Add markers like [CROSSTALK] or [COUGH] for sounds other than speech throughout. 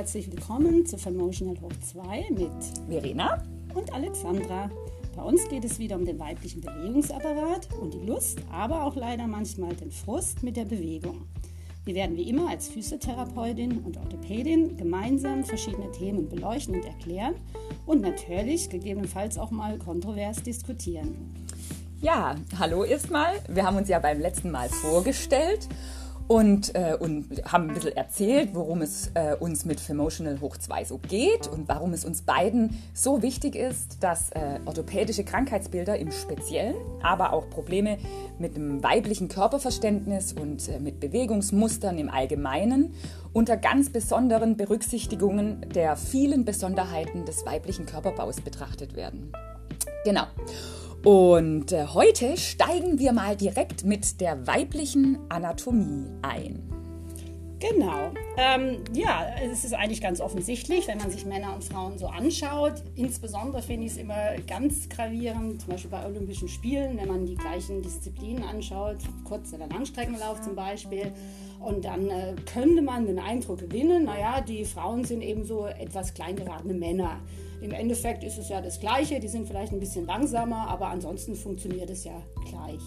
herzlich willkommen zu Femotional Hoch 2 mit Verena und Alexandra. Bei uns geht es wieder um den weiblichen Bewegungsapparat und die Lust, aber auch leider manchmal den Frust mit der Bewegung. Wir werden wie immer als Physiotherapeutin und Orthopädin gemeinsam verschiedene Themen beleuchten und erklären und natürlich gegebenenfalls auch mal kontrovers diskutieren. Ja, hallo erstmal. Wir haben uns ja beim letzten Mal vorgestellt und, äh, und haben ein bisschen erzählt, worum es äh, uns mit Femotional Hoch 2 so geht und warum es uns beiden so wichtig ist, dass äh, orthopädische Krankheitsbilder im Speziellen, aber auch Probleme mit dem weiblichen Körperverständnis und äh, mit Bewegungsmustern im Allgemeinen unter ganz besonderen Berücksichtigungen der vielen Besonderheiten des weiblichen Körperbaus betrachtet werden. Genau. Und äh, heute steigen wir mal direkt mit der weiblichen Anatomie ein. Genau. Ähm, ja, es ist eigentlich ganz offensichtlich, wenn man sich Männer und Frauen so anschaut. Insbesondere finde ich es immer ganz gravierend, zum Beispiel bei Olympischen Spielen, wenn man die gleichen Disziplinen anschaut, Kurz- oder Langstreckenlauf zum Beispiel. Und dann äh, könnte man den Eindruck gewinnen, naja, die Frauen sind eben so etwas kleingeratene Männer. Im Endeffekt ist es ja das Gleiche, die sind vielleicht ein bisschen langsamer, aber ansonsten funktioniert es ja gleich.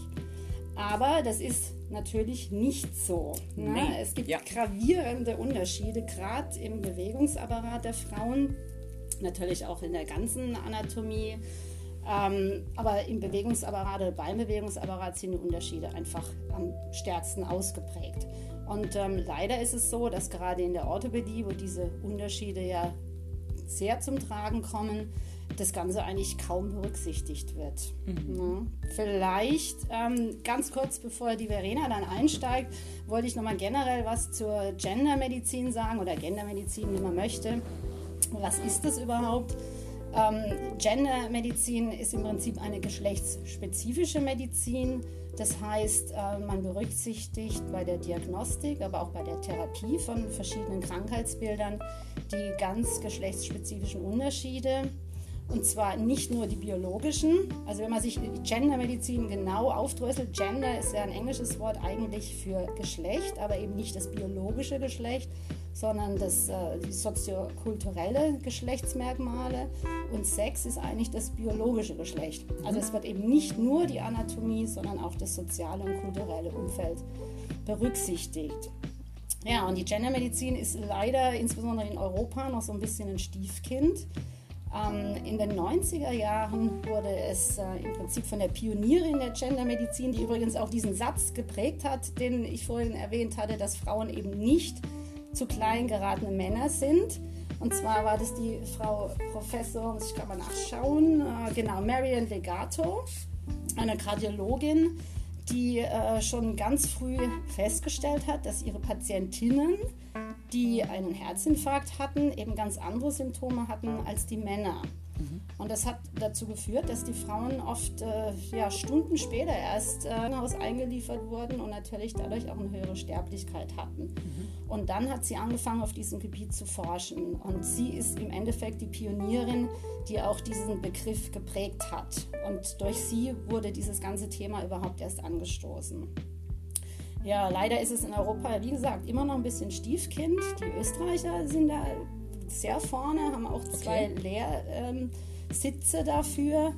Aber das ist natürlich nicht so. Ne? Nee. Es gibt ja. gravierende Unterschiede, gerade im Bewegungsapparat der Frauen, natürlich auch in der ganzen Anatomie. Ähm, aber im Bewegungsapparat oder beim Bewegungsapparat sind die Unterschiede einfach am stärksten ausgeprägt. Und ähm, leider ist es so, dass gerade in der Orthopädie, wo diese Unterschiede ja sehr zum Tragen kommen, das Ganze eigentlich kaum berücksichtigt wird. Mhm. Ja. Vielleicht ähm, ganz kurz, bevor die Verena dann einsteigt, wollte ich nochmal generell was zur Gendermedizin sagen oder Gendermedizin, wie man möchte. Was ist das überhaupt? Ähm, Gendermedizin ist im Prinzip eine geschlechtsspezifische Medizin. Das heißt, äh, man berücksichtigt bei der Diagnostik, aber auch bei der Therapie von verschiedenen Krankheitsbildern die ganz geschlechtsspezifischen Unterschiede. Und zwar nicht nur die biologischen. Also wenn man sich Gendermedizin genau aufdröselt, Gender ist ja ein englisches Wort eigentlich für Geschlecht, aber eben nicht das biologische Geschlecht, sondern das äh, die soziokulturelle Geschlechtsmerkmale. Und Sex ist eigentlich das biologische Geschlecht. Also es wird eben nicht nur die Anatomie, sondern auch das soziale und kulturelle Umfeld berücksichtigt. Ja, und die Gendermedizin ist leider insbesondere in Europa noch so ein bisschen ein Stiefkind. Ähm, in den 90er Jahren wurde es äh, im Prinzip von der Pionierin der Gendermedizin, die übrigens auch diesen Satz geprägt hat, den ich vorhin erwähnt hatte, dass Frauen eben nicht zu klein geratene Männer sind. Und zwar war das die Frau Professor, ich kann mal nachschauen, äh, genau, Marian Legato, eine Kardiologin, die äh, schon ganz früh festgestellt hat, dass ihre Patientinnen, die einen Herzinfarkt hatten, eben ganz andere Symptome hatten als die Männer. Mhm. Und das hat dazu geführt, dass die Frauen oft äh, ja, Stunden später erst äh, in Haus eingeliefert wurden und natürlich dadurch auch eine höhere Sterblichkeit hatten. Mhm. Und dann hat sie angefangen, auf diesem Gebiet zu forschen. Und sie ist im Endeffekt die Pionierin, die auch diesen Begriff geprägt hat. Und durch sie wurde dieses ganze Thema überhaupt erst angestoßen. Ja, leider ist es in Europa, wie gesagt, immer noch ein bisschen Stiefkind. Die Österreicher sind da sehr vorne, haben auch zwei okay. Lehrsitze ähm, dafür.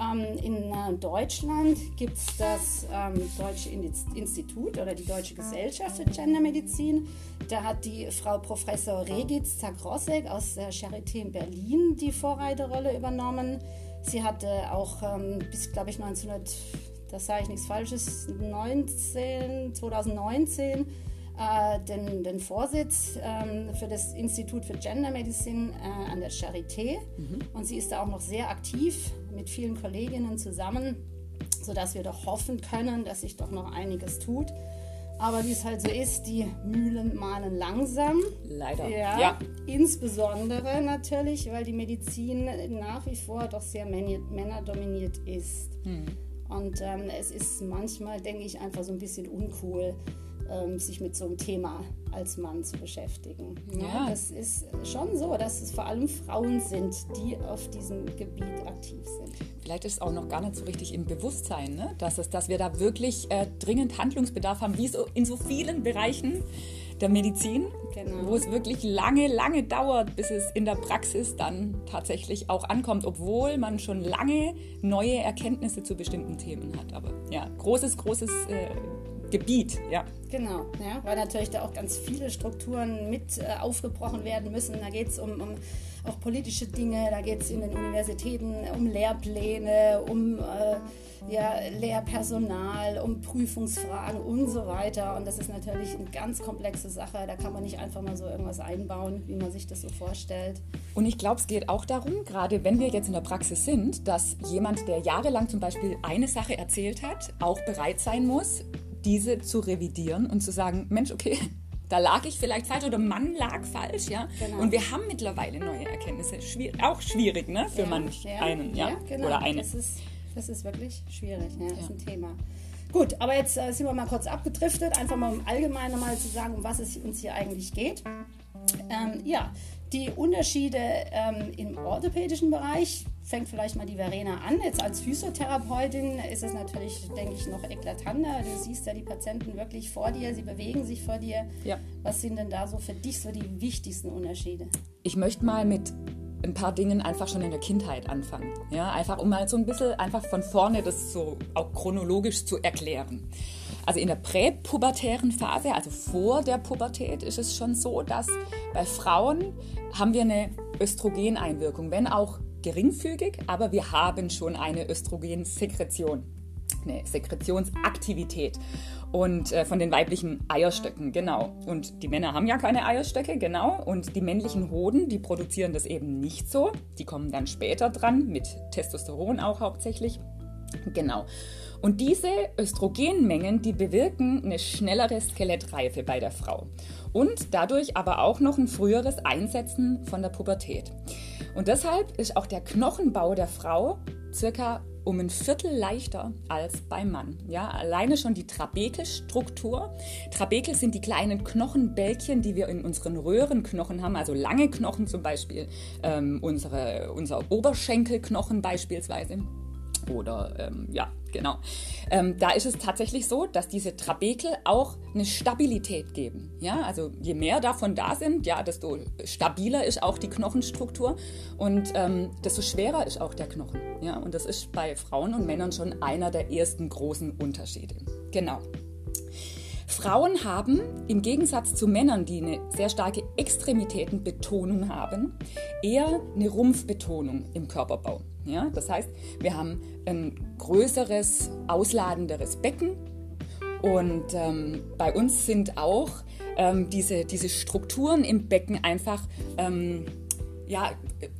Ähm, in äh, Deutschland gibt es das ähm, Deutsche Institut oder die Deutsche Gesellschaft für Gendermedizin. Da hat die Frau Professor Regitz Zagrosek aus der Charité in Berlin die Vorreiterrolle übernommen. Sie hatte auch ähm, bis, glaube ich, 1900, das sage ich nichts Falsches, 19, 2019 äh, den, den, Vorsitz ähm, für das Institut für Gender Medicine äh, an der Charité. Mhm. Und sie ist da auch noch sehr aktiv mit vielen Kolleginnen zusammen, sodass wir doch hoffen können, dass sich doch noch einiges tut. Aber wie es halt so ist, die Mühlen mahlen langsam. Leider. Ja, ja. Insbesondere natürlich, weil die Medizin nach wie vor doch sehr männerdominiert ist. Hm. Und ähm, es ist manchmal, denke ich, einfach so ein bisschen uncool, ähm, sich mit so einem Thema als Mann zu beschäftigen. Ja, ja. Das ist schon so, dass es vor allem Frauen sind, die auf diesem Gebiet aktiv sind. Vielleicht ist es auch noch gar nicht so richtig im Bewusstsein, ne? dass, es, dass wir da wirklich äh, dringend Handlungsbedarf haben, wie so in so vielen Bereichen der Medizin, genau. wo es wirklich lange, lange dauert, bis es in der Praxis dann tatsächlich auch ankommt, obwohl man schon lange neue Erkenntnisse zu bestimmten Themen hat. Aber ja, großes, großes äh, Gebiet, ja. Genau, ja, weil natürlich da auch ganz viele Strukturen mit äh, aufgebrochen werden müssen. Da geht es um, um, auch politische Dinge, da geht es in den Universitäten um Lehrpläne, um äh, ja, Lehrpersonal, um Prüfungsfragen und so weiter. Und das ist natürlich eine ganz komplexe Sache. Da kann man nicht einfach mal so irgendwas einbauen, wie man sich das so vorstellt. Und ich glaube, es geht auch darum, gerade wenn wir jetzt in der Praxis sind, dass jemand, der jahrelang zum Beispiel eine Sache erzählt hat, auch bereit sein muss, diese zu revidieren und zu sagen, Mensch, okay, da lag ich vielleicht falsch oder Mann lag falsch, ja. Genau. Und wir haben mittlerweile neue Erkenntnisse. Schwier auch schwierig, ne, für ja, manch ja, einen, ja, ja genau. oder eine. Das ist, das ist wirklich schwierig, ja, das ist ein Thema. Gut, aber jetzt äh, sind wir mal kurz abgedriftet, einfach mal um allgemein mal zu sagen, um was es uns hier eigentlich geht. Ähm, ja, die Unterschiede ähm, im orthopädischen Bereich fängt vielleicht mal die Verena an. Jetzt als Physiotherapeutin ist es natürlich, denke ich, noch eklatanter. Du siehst ja die Patienten wirklich vor dir, sie bewegen sich vor dir. Ja. Was sind denn da so für dich so die wichtigsten Unterschiede? Ich möchte mal mit ein paar Dingen einfach schon in der Kindheit anfangen. Ja, einfach um mal so ein bisschen einfach von vorne das so auch chronologisch zu erklären. Also in der präpubertären Phase, also vor der Pubertät, ist es schon so, dass bei Frauen haben wir eine Östrogeneinwirkung, wenn auch geringfügig, aber wir haben schon eine Östrogensekretion, eine Sekretionsaktivität und äh, von den weiblichen Eierstöcken, genau. Und die Männer haben ja keine Eierstöcke, genau. Und die männlichen Hoden, die produzieren das eben nicht so. Die kommen dann später dran, mit Testosteron auch hauptsächlich. Genau. Und diese Östrogenmengen, die bewirken eine schnellere Skelettreife bei der Frau und dadurch aber auch noch ein früheres Einsetzen von der Pubertät. Und deshalb ist auch der Knochenbau der Frau circa um ein Viertel leichter als beim Mann. Ja, alleine schon die Trabekelstruktur. Trabekel sind die kleinen Knochenbälkchen, die wir in unseren Röhrenknochen haben, also lange Knochen zum Beispiel, ähm, unsere, unser Oberschenkelknochen beispielsweise oder ähm, ja, genau. Ähm, da ist es tatsächlich so, dass diese Trabekel auch eine Stabilität geben. Ja, also je mehr davon da sind, ja, desto stabiler ist auch die Knochenstruktur und ähm, desto schwerer ist auch der Knochen. Ja, und das ist bei Frauen und Männern schon einer der ersten großen Unterschiede. Genau. Frauen haben im Gegensatz zu Männern, die eine sehr starke Extremitätenbetonung haben, eher eine Rumpfbetonung im Körperbau. Ja? Das heißt, wir haben ein größeres, ausladenderes Becken und ähm, bei uns sind auch ähm, diese, diese Strukturen im Becken einfach ähm, ja,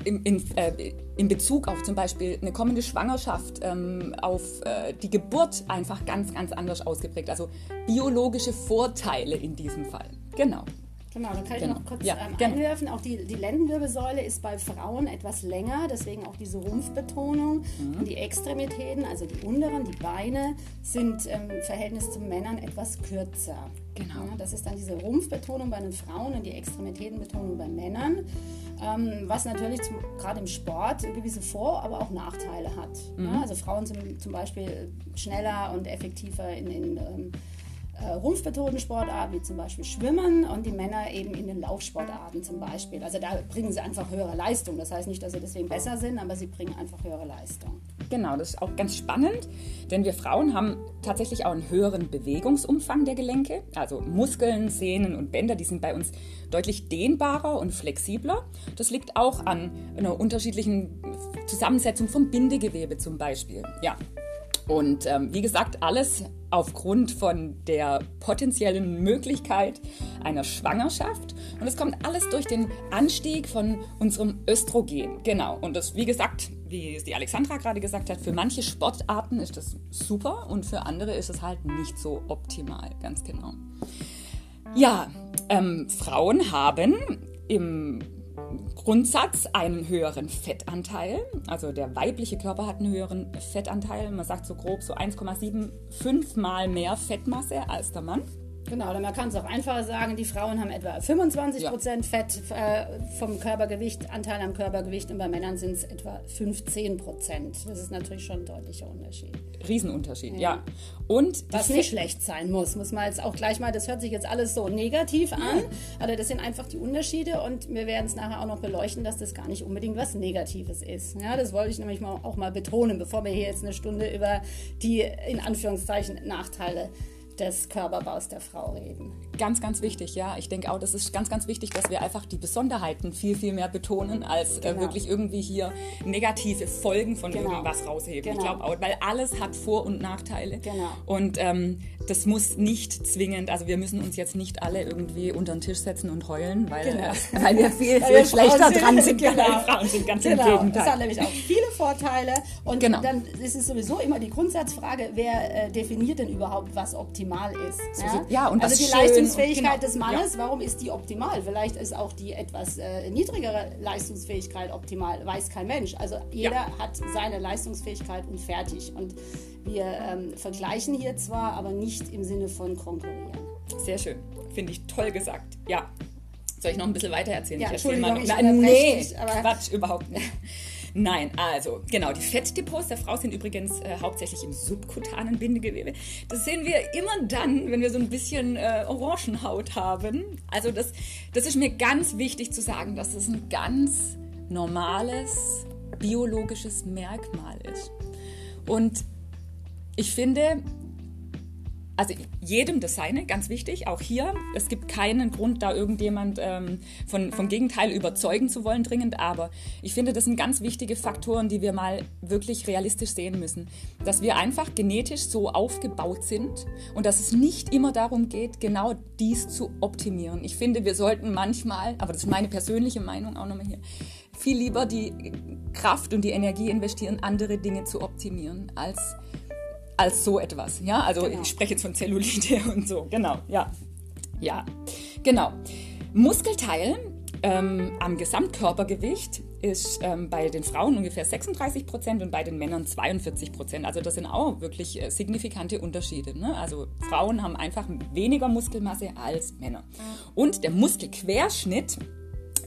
in, in, äh, in Bezug auf zum Beispiel eine kommende Schwangerschaft, ähm, auf äh, die Geburt einfach ganz, ganz anders ausgeprägt. Also biologische Vorteile in diesem Fall. Genau. Genau, dann kann ich genau. noch kurz ja, ähm, einwerfen. Auch die, die Lendenwirbelsäule ist bei Frauen etwas länger, deswegen auch diese Rumpfbetonung. Mhm. Und die Extremitäten, also die unteren, die Beine, sind im Verhältnis zu Männern etwas kürzer. Genau. Ja, das ist dann diese Rumpfbetonung bei den Frauen und die Extremitätenbetonung bei Männern. Ähm, was natürlich gerade im Sport gewisse Vor-, aber auch Nachteile hat. Mhm. Ja, also Frauen sind zum Beispiel schneller und effektiver in, in äh, rumpfbetonten Sportarten, wie zum Beispiel Schwimmen, und die Männer eben in den Laufsportarten zum Beispiel. Also da bringen sie einfach höhere Leistung. Das heißt nicht, dass sie deswegen besser sind, aber sie bringen einfach höhere Leistung. Genau, das ist auch ganz spannend, denn wir Frauen haben tatsächlich auch einen höheren Bewegungsumfang der Gelenke. Also Muskeln, Sehnen und Bänder, die sind bei uns deutlich dehnbarer und flexibler. Das liegt auch an einer unterschiedlichen Zusammensetzung vom Bindegewebe zum Beispiel. Ja, und ähm, wie gesagt, alles aufgrund von der potenziellen Möglichkeit einer Schwangerschaft. Und es kommt alles durch den Anstieg von unserem Östrogen. Genau. Und das, wie gesagt, wie es die Alexandra gerade gesagt hat, für manche Sportarten ist das super und für andere ist es halt nicht so optimal. Ganz genau. Ja, ähm, Frauen haben im Grundsatz einen höheren Fettanteil. Also der weibliche Körper hat einen höheren Fettanteil. Man sagt so grob so 1,75 mal mehr Fettmasse als der Mann. Genau, man kann es auch einfacher sagen, die Frauen haben etwa 25 Prozent ja. Fett äh, vom Körpergewicht, Anteil am Körpergewicht und bei Männern sind es etwa 15 Prozent. Das ist natürlich schon ein deutlicher Unterschied. Riesenunterschied, ja. ja. Und Was nicht schlecht sein muss, muss man jetzt auch gleich mal, das hört sich jetzt alles so negativ an, ja. aber das sind einfach die Unterschiede und wir werden es nachher auch noch beleuchten, dass das gar nicht unbedingt was Negatives ist. Ja, das wollte ich nämlich mal, auch mal betonen, bevor wir hier jetzt eine Stunde über die in Anführungszeichen Nachteile des Körperbaus der Frau reden. Ganz, ganz wichtig, ja. Ich denke auch, das ist ganz, ganz wichtig, dass wir einfach die Besonderheiten viel, viel mehr betonen, als äh, genau. äh, wirklich irgendwie hier negative Folgen von genau. irgendwas rausheben. Genau. Ich glaube auch, weil alles hat Vor- und Nachteile. Genau. Und ähm, das muss nicht zwingend, also wir müssen uns jetzt nicht alle irgendwie unter den Tisch setzen und heulen, weil, genau. äh, weil wir viel, viel schlechter dran sind. Genau. Frauen sind ganz genau. im Gegenteil. Das hat nämlich auch viele Vorteile. Und genau. dann ist es sowieso immer die Grundsatzfrage, wer äh, definiert denn überhaupt, was optimal ist? Ja, ja und also die Leistungsfähigkeit genau. des Mannes, ja. warum ist die optimal? Vielleicht ist auch die etwas äh, niedrigere Leistungsfähigkeit optimal, weiß kein Mensch. Also jeder ja. hat seine Leistungsfähigkeit und fertig. Und wir ähm, vergleichen hier zwar, aber nicht im Sinne von konkurrieren. Sehr schön. Finde ich toll gesagt. Ja. Soll ich noch ein bisschen weiter erzählen? Ja, ich erzähle mal noch. Nein, nee, nicht, Quatsch, überhaupt nicht. [LAUGHS] Nein, also genau, die Fettdepots der Frau sind übrigens äh, hauptsächlich im subkutanen Bindegewebe. Das sehen wir immer dann, wenn wir so ein bisschen äh, Orangenhaut haben. Also das, das ist mir ganz wichtig zu sagen, dass das ein ganz normales biologisches Merkmal ist. Und ich finde, also jedem das seine, ganz wichtig, auch hier. Es gibt keinen Grund, da irgendjemand ähm, von, vom Gegenteil überzeugen zu wollen, dringend. Aber ich finde, das sind ganz wichtige Faktoren, die wir mal wirklich realistisch sehen müssen. Dass wir einfach genetisch so aufgebaut sind und dass es nicht immer darum geht, genau dies zu optimieren. Ich finde, wir sollten manchmal, aber das ist meine persönliche Meinung auch nochmal hier, viel lieber die Kraft und die Energie investieren, andere Dinge zu optimieren, als als so etwas. Ja, also genau. ich spreche jetzt von Zellulite [LAUGHS] und so. Genau, ja. Ja, genau. Muskelteil ähm, am Gesamtkörpergewicht ist ähm, bei den Frauen ungefähr 36 Prozent und bei den Männern 42 Prozent. Also das sind auch wirklich äh, signifikante Unterschiede. Ne? Also Frauen haben einfach weniger Muskelmasse als Männer. Und der Muskelquerschnitt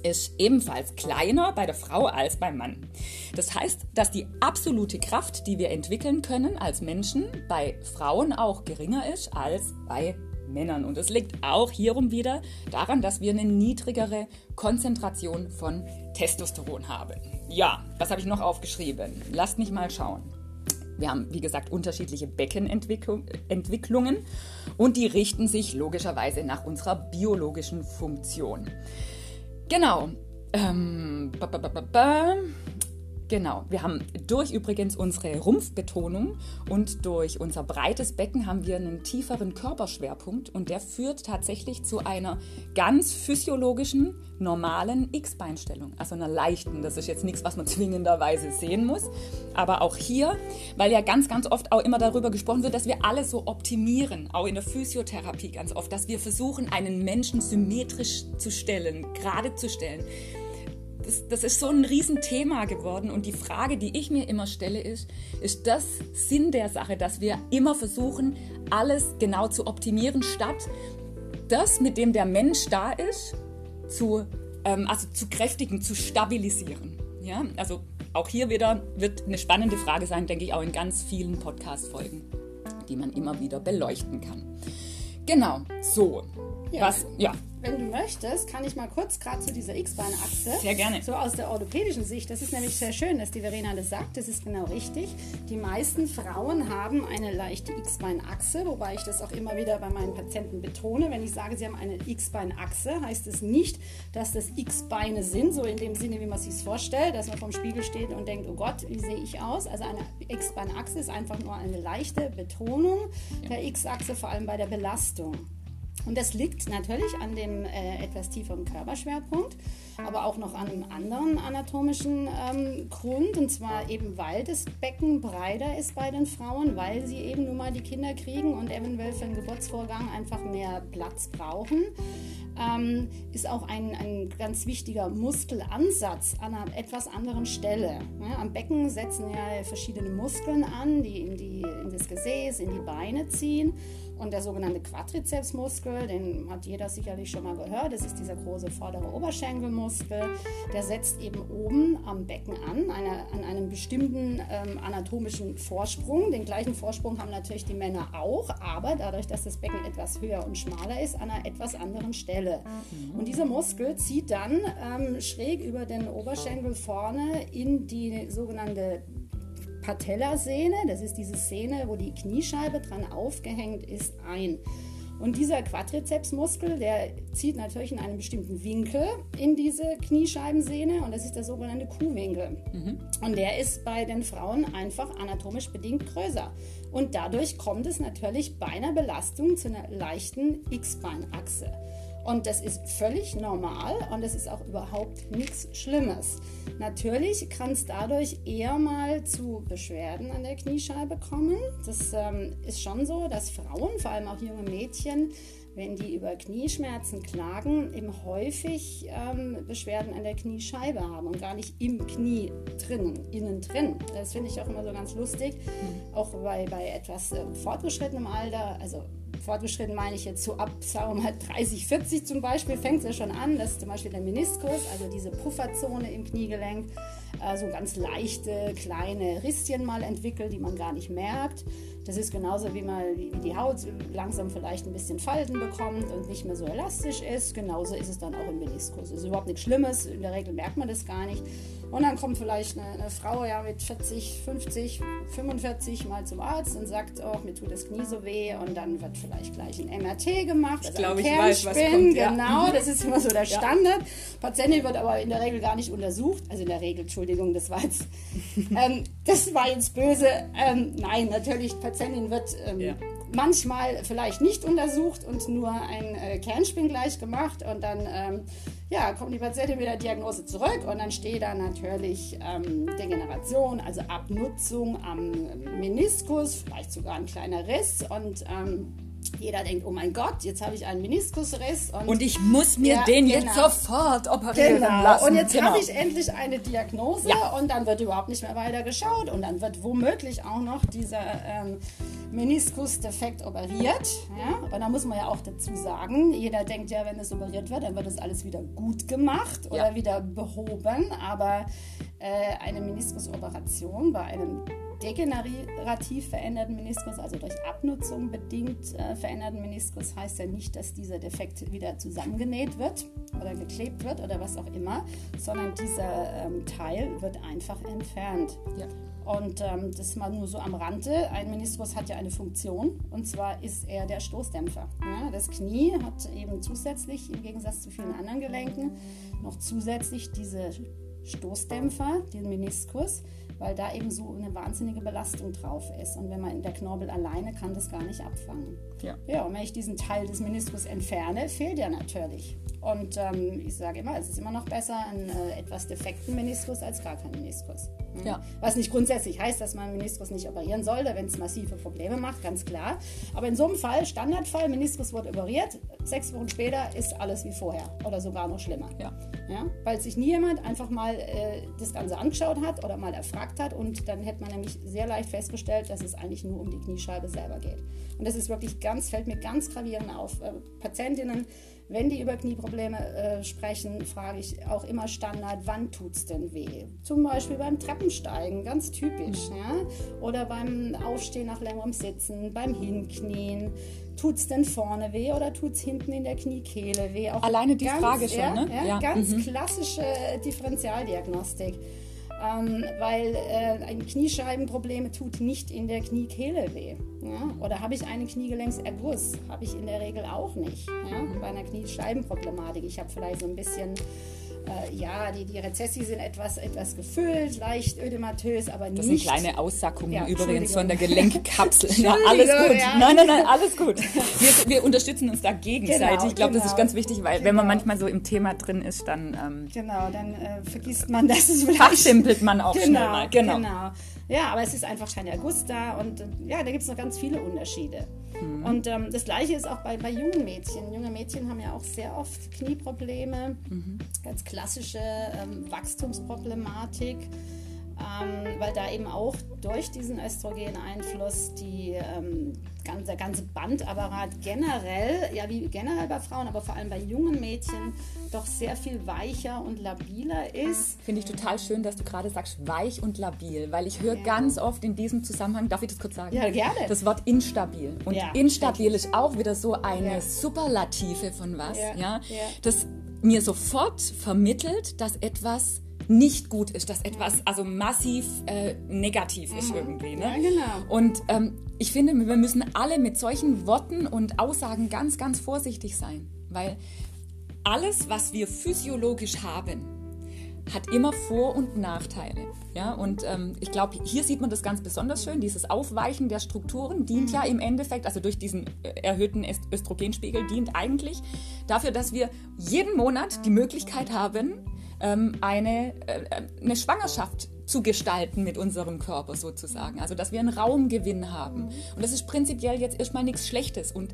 ist ebenfalls kleiner bei der Frau als beim Mann. Das heißt, dass die absolute Kraft, die wir entwickeln können als Menschen, bei Frauen auch geringer ist als bei Männern. Und es liegt auch hierum wieder daran, dass wir eine niedrigere Konzentration von Testosteron haben. Ja, was habe ich noch aufgeschrieben? Lasst mich mal schauen. Wir haben, wie gesagt, unterschiedliche Beckenentwicklungen und die richten sich logischerweise nach unserer biologischen Funktion. Genau. Ähm, ba, ba, ba, Genau, wir haben durch übrigens unsere Rumpfbetonung und durch unser breites Becken haben wir einen tieferen Körperschwerpunkt und der führt tatsächlich zu einer ganz physiologischen, normalen X-Beinstellung, also einer leichten. Das ist jetzt nichts, was man zwingenderweise sehen muss, aber auch hier, weil ja ganz, ganz oft auch immer darüber gesprochen wird, dass wir alles so optimieren, auch in der Physiotherapie ganz oft, dass wir versuchen, einen Menschen symmetrisch zu stellen, gerade zu stellen das, das ist so ein Riesenthema geworden. Und die Frage, die ich mir immer stelle, ist, ist das Sinn der Sache, dass wir immer versuchen, alles genau zu optimieren, statt das, mit dem der Mensch da ist, zu, ähm, also zu kräftigen, zu stabilisieren. Ja, also auch hier wieder wird eine spannende Frage sein, denke ich, auch in ganz vielen Podcast-Folgen, die man immer wieder beleuchten kann. Genau, so. Ja. Was, ja, wenn du möchtest, kann ich mal kurz gerade zu dieser X-Bein-Achse. Sehr gerne. So aus der orthopädischen Sicht. Das ist nämlich sehr schön, dass die Verena das sagt. Das ist genau richtig. Die meisten Frauen haben eine leichte X-Bein-Achse, wobei ich das auch immer wieder bei meinen Patienten betone. Wenn ich sage, sie haben eine X-Bein-Achse, heißt es nicht, dass das X-Beine sind, so in dem Sinne, wie man sich vorstellt, dass man vom Spiegel steht und denkt, oh Gott, wie sehe ich aus? Also eine X-Bein-Achse ist einfach nur eine leichte Betonung der X-Achse, vor allem bei der Belastung. Und das liegt natürlich an dem äh, etwas tieferen Körperschwerpunkt, aber auch noch an einem anderen anatomischen ähm, Grund. Und zwar eben, weil das Becken breiter ist bei den Frauen, weil sie eben nun mal die Kinder kriegen und eventuell für den Geburtsvorgang einfach mehr Platz brauchen ähm, ist auch ein, ein ganz wichtiger Muskelansatz an einer etwas anderen Stelle. Ja, am Becken setzen ja verschiedene Muskeln an, die in, die in des Gesäß in die Beine ziehen. Und der sogenannte Quadrizepsmuskel, den hat jeder sicherlich schon mal gehört, das ist dieser große vordere Oberschenkelmuskel, der setzt eben oben am Becken an, eine, an einem bestimmten ähm, anatomischen Vorsprung. Den gleichen Vorsprung haben natürlich die Männer auch, aber dadurch, dass das Becken etwas höher und schmaler ist, an einer etwas anderen Stelle. Mhm. Und dieser Muskel zieht dann ähm, schräg über den Oberschenkel vorne in die sogenannte Patellasehne, das ist diese Szene, wo die Kniescheibe dran aufgehängt ist, ein. Und dieser Quadrizepsmuskel, der zieht natürlich in einem bestimmten Winkel in diese Kniescheibensehne und das ist der sogenannte Kuhwinkel. Mhm. Und der ist bei den Frauen einfach anatomisch bedingt größer. Und dadurch kommt es natürlich bei einer Belastung zu einer leichten X-Beinachse. Und das ist völlig normal und es ist auch überhaupt nichts Schlimmes. Natürlich kann es dadurch eher mal zu Beschwerden an der Kniescheibe kommen. Das ähm, ist schon so, dass Frauen, vor allem auch junge Mädchen, wenn die über Knieschmerzen klagen, eben häufig ähm, Beschwerden an der Kniescheibe haben und gar nicht im Knie drinnen, innen drin. Das finde ich auch immer so ganz lustig. Mhm. Auch bei, bei etwas äh, fortgeschrittenem Alter, also fortgeschritten meine ich jetzt so ab, sagen wir mal 30, 40 zum Beispiel, fängt es ja schon an, dass zum Beispiel der Meniskus, also diese Pufferzone im Kniegelenk, äh, so ganz leichte kleine Risschen mal entwickelt, die man gar nicht merkt. Das ist genauso wie mal wie die Haut langsam vielleicht ein bisschen Falten bekommt und nicht mehr so elastisch ist. Genauso ist es dann auch im Meniskus. Es ist überhaupt nichts Schlimmes. In der Regel merkt man das gar nicht. Und dann kommt vielleicht eine, eine, Frau ja mit 40, 50, 45 mal zum Arzt und sagt, oh, mir tut das Knie so weh. Und dann wird vielleicht gleich ein MRT gemacht. Ich also glaube, ich weiß, was kommt. Ja. Genau, [LAUGHS] das ist immer so der Standard. Ja. Patientin wird aber in der Regel gar nicht untersucht. Also in der Regel, Entschuldigung, das war jetzt, [LAUGHS] ähm, das war jetzt böse. Ähm, nein, natürlich, Patientin wird ähm, ja manchmal vielleicht nicht untersucht und nur ein äh, Kernspin gleich gemacht und dann ähm, ja, kommt die Patientin mit der Diagnose zurück und dann steht da natürlich ähm, Degeneration, also Abnutzung am Meniskus, vielleicht sogar ein kleiner Riss und ähm, jeder denkt, oh mein Gott, jetzt habe ich einen Meniskusriss. Und, und ich muss mir ja, den genau. jetzt sofort operieren genau. lassen. Und jetzt genau. habe ich endlich eine Diagnose ja. und dann wird überhaupt nicht mehr weiter geschaut und dann wird womöglich auch noch dieser ähm, Meniskus-Defekt operiert. Ja? Und da muss man ja auch dazu sagen, jeder denkt ja, wenn es operiert wird, dann wird es alles wieder gut gemacht oder wieder behoben. Aber äh, eine Meniskusoperation bei einem degenerativ veränderten Meniskus, also durch Abnutzung bedingt äh, veränderten Meniskus, heißt ja nicht, dass dieser Defekt wieder zusammengenäht wird oder geklebt wird oder was auch immer, sondern dieser ähm, Teil wird einfach entfernt. Ja. Und ähm, das mal nur so am Rande. Ein Meniskus hat ja eine Funktion und zwar ist er der Stoßdämpfer. Ja, das Knie hat eben zusätzlich, im Gegensatz zu vielen anderen Gelenken, noch zusätzlich diese Stoßdämpfer, den Meniskus, weil da eben so eine wahnsinnige Belastung drauf ist. Und wenn man in der Knorpel alleine kann das gar nicht abfangen. Ja. ja, und wenn ich diesen Teil des Meniskus entferne, fehlt er natürlich. Und ähm, ich sage immer, es ist immer noch besser, einen äh, etwas defekten Meniskus als gar keinen Meniskus. Mhm. Ja. Was nicht grundsätzlich heißt, dass man Meniskus nicht operieren sollte, wenn es massive Probleme macht, ganz klar. Aber in so einem Fall, Standardfall, Meniskus wird operiert, sechs Wochen später ist alles wie vorher oder sogar noch schlimmer. Ja. Ja? Weil sich nie jemand einfach mal äh, das Ganze angeschaut hat oder mal erfragt hat und dann hätte man nämlich sehr leicht festgestellt, dass es eigentlich nur um die Kniescheibe selber geht. Und das ist wirklich ganz, fällt mir ganz gravierend auf. Äh, Patientinnen wenn die über Knieprobleme äh, sprechen, frage ich auch immer Standard, wann tut es denn weh? Zum Beispiel beim Treppensteigen, ganz typisch. Ja? Oder beim Aufstehen nach längerem Sitzen, beim Hinknien. Tut es denn vorne weh oder tut es hinten in der Kniekehle weh? Auch Alleine die ganz, Frage schon, ja, ne? Ja, ja. Ganz mhm. klassische Differentialdiagnostik ähm, weil äh, Kniescheibenprobleme tut nicht in der Kniekehle weh. Ja? Oder habe ich einen Kniegelenkserguss? Habe ich in der Regel auch nicht. Ja? Bei einer Kniescheibenproblematik. Ich habe vielleicht so ein bisschen äh, ja, die, die Rezessi sind etwas, etwas gefüllt, leicht ödematös, aber nicht. Das sind kleine Aussackungen ja, übrigens von der Gelenkkapsel. ja, alles gut. Ja. Nein, nein, nein, alles gut. Wir, wir unterstützen uns da gegenseitig. Genau, ich glaube, genau. das ist ganz wichtig, weil genau. wenn man genau. manchmal so im Thema drin ist, dann. Ähm, genau, dann äh, vergisst man, dass es [LAUGHS] vielleicht. Fachsimpelt man auch genau, schnell mal. Genau. genau. Ja, aber es ist einfach Schein August da und äh, ja, da gibt es noch ganz viele Unterschiede. Mhm. Und ähm, das Gleiche ist auch bei, bei jungen Mädchen. Junge Mädchen haben ja auch sehr oft Knieprobleme, mhm. ganz klassische ähm, Wachstumsproblematik. Ähm, weil da eben auch durch diesen Östrogeneinfluss die, ähm, ganz, der ganze Bandapparat generell, ja wie generell bei Frauen, aber vor allem bei jungen Mädchen, doch sehr viel weicher und labiler ist. Finde ich total schön, dass du gerade sagst, weich und labil, weil ich höre ja. ganz oft in diesem Zusammenhang, darf ich das kurz sagen? Ja, gerne. Das Wort instabil. Und ja, instabil richtig. ist auch wieder so eine ja. Superlative von was, ja, das mir sofort vermittelt, dass etwas nicht gut ist, dass etwas also massiv äh, negativ ist mhm. irgendwie. Ne? Ja, genau. Und ähm, ich finde, wir müssen alle mit solchen Worten und Aussagen ganz, ganz vorsichtig sein, weil alles, was wir physiologisch haben, hat immer Vor- und Nachteile. Ja? Und ähm, ich glaube, hier sieht man das ganz besonders schön. Dieses Aufweichen der Strukturen dient mhm. ja im Endeffekt, also durch diesen äh, erhöhten Östrogenspiegel, dient eigentlich dafür, dass wir jeden Monat die Möglichkeit haben, ähm, eine, äh, eine Schwangerschaft zu gestalten mit unserem Körper sozusagen. Also dass wir einen Raumgewinn haben. Und das ist prinzipiell jetzt erstmal nichts Schlechtes. Und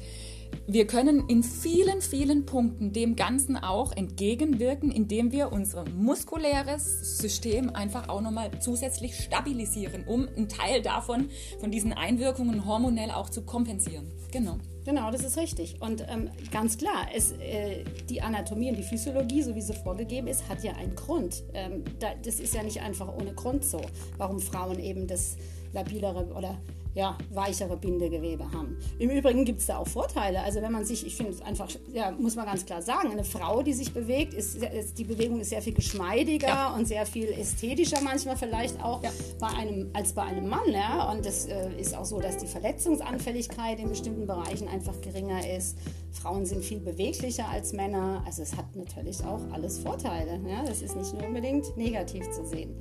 wir können in vielen, vielen Punkten dem Ganzen auch entgegenwirken, indem wir unser muskuläres System einfach auch nochmal zusätzlich stabilisieren, um einen Teil davon, von diesen Einwirkungen hormonell auch zu kompensieren. Genau. Genau, das ist richtig. Und ähm, ganz klar, es, äh, die Anatomie und die Physiologie, so wie sie vorgegeben ist, hat ja einen Grund. Ähm, da, das ist ja nicht einfach ohne Grund so, warum Frauen eben das labilere oder ja, weichere Bindegewebe haben. Im Übrigen gibt es da auch Vorteile. Also wenn man sich, ich finde es einfach, ja, muss man ganz klar sagen, eine Frau, die sich bewegt, ist, ist die Bewegung ist sehr viel geschmeidiger ja. und sehr viel ästhetischer manchmal vielleicht auch ja. bei einem, als bei einem Mann. Ja? Und das äh, ist auch so, dass die Verletzungsanfälligkeit in bestimmten Bereichen einfach geringer ist. Frauen sind viel beweglicher als Männer. Also es hat natürlich auch alles Vorteile. Ja? Das ist nicht nur unbedingt negativ zu sehen.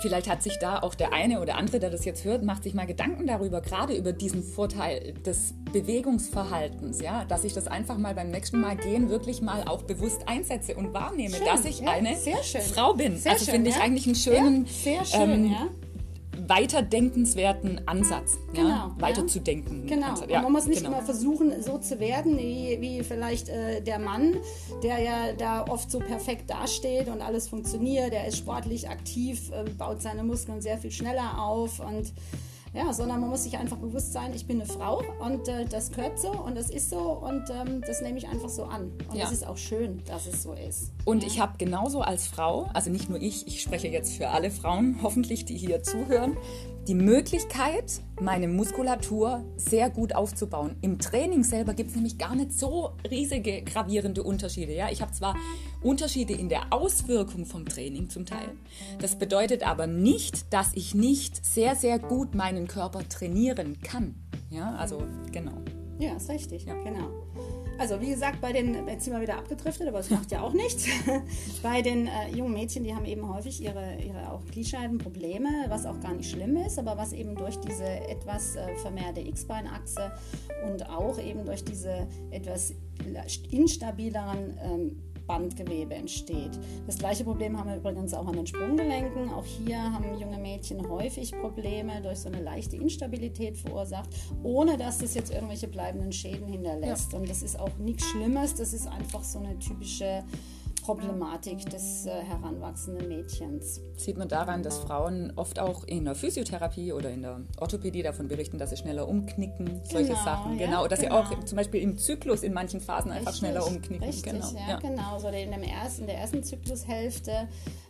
Vielleicht hat sich da auch der eine oder andere, der das jetzt hört, macht sich mal Gedanken darüber, gerade über diesen Vorteil des Bewegungsverhaltens, ja, dass ich das einfach mal beim nächsten Mal gehen wirklich mal auch bewusst einsetze und wahrnehme, schön, dass ich ja, eine Frau bin. Sehr also finde ich eigentlich einen schönen, ja, schön, ähm, ja weiterdenkenswerten Ansatz, genau, ja, weiterzudenken. Genau, ja, man muss nicht genau. immer versuchen, so zu werden, wie, wie vielleicht äh, der Mann, der ja da oft so perfekt dasteht und alles funktioniert, der ist sportlich aktiv, äh, baut seine Muskeln sehr viel schneller auf und ja, sondern man muss sich einfach bewusst sein, ich bin eine Frau und äh, das gehört so und das ist so und ähm, das nehme ich einfach so an. Und es ist auch schön, dass es so ist. Und ja. ich habe genauso als Frau, also nicht nur ich, ich spreche jetzt für alle Frauen, hoffentlich, die hier zuhören, die Möglichkeit, meine Muskulatur sehr gut aufzubauen. Im Training selber gibt es nämlich gar nicht so riesige, gravierende Unterschiede. Ja? Ich habe zwar Unterschiede in der Auswirkung vom Training zum Teil. Das bedeutet aber nicht, dass ich nicht sehr, sehr gut meinen Körper trainieren kann. Ja, also genau. Ja, ist richtig, ja. genau. Also wie gesagt, bei den, jetzt sind wir wieder abgedriftet, aber es macht ja auch nichts. [LAUGHS] bei den äh, jungen Mädchen, die haben eben häufig ihre, ihre auch Gliedscheidenprobleme, was auch gar nicht schlimm ist, aber was eben durch diese etwas äh, vermehrte X-Beinachse und auch eben durch diese etwas instabileren ähm, Bandgewebe entsteht. Das gleiche Problem haben wir übrigens auch an den Sprunggelenken. Auch hier haben junge Mädchen häufig Probleme durch so eine leichte Instabilität verursacht, ohne dass das jetzt irgendwelche bleibenden Schäden hinterlässt. Ja. Und das ist auch nichts Schlimmes, das ist einfach so eine typische Problematik des äh, heranwachsenden Mädchens. Sieht man daran, dass Frauen oft auch in der Physiotherapie oder in der Orthopädie davon berichten, dass sie schneller umknicken, solche genau, Sachen. Ja, genau, dass genau. sie auch zum Beispiel im Zyklus in manchen Phasen einfach richtig, schneller umknicken. Richtig, genau. Ja, ja. genau. So in, dem ersten, in der ersten Zyklushälfte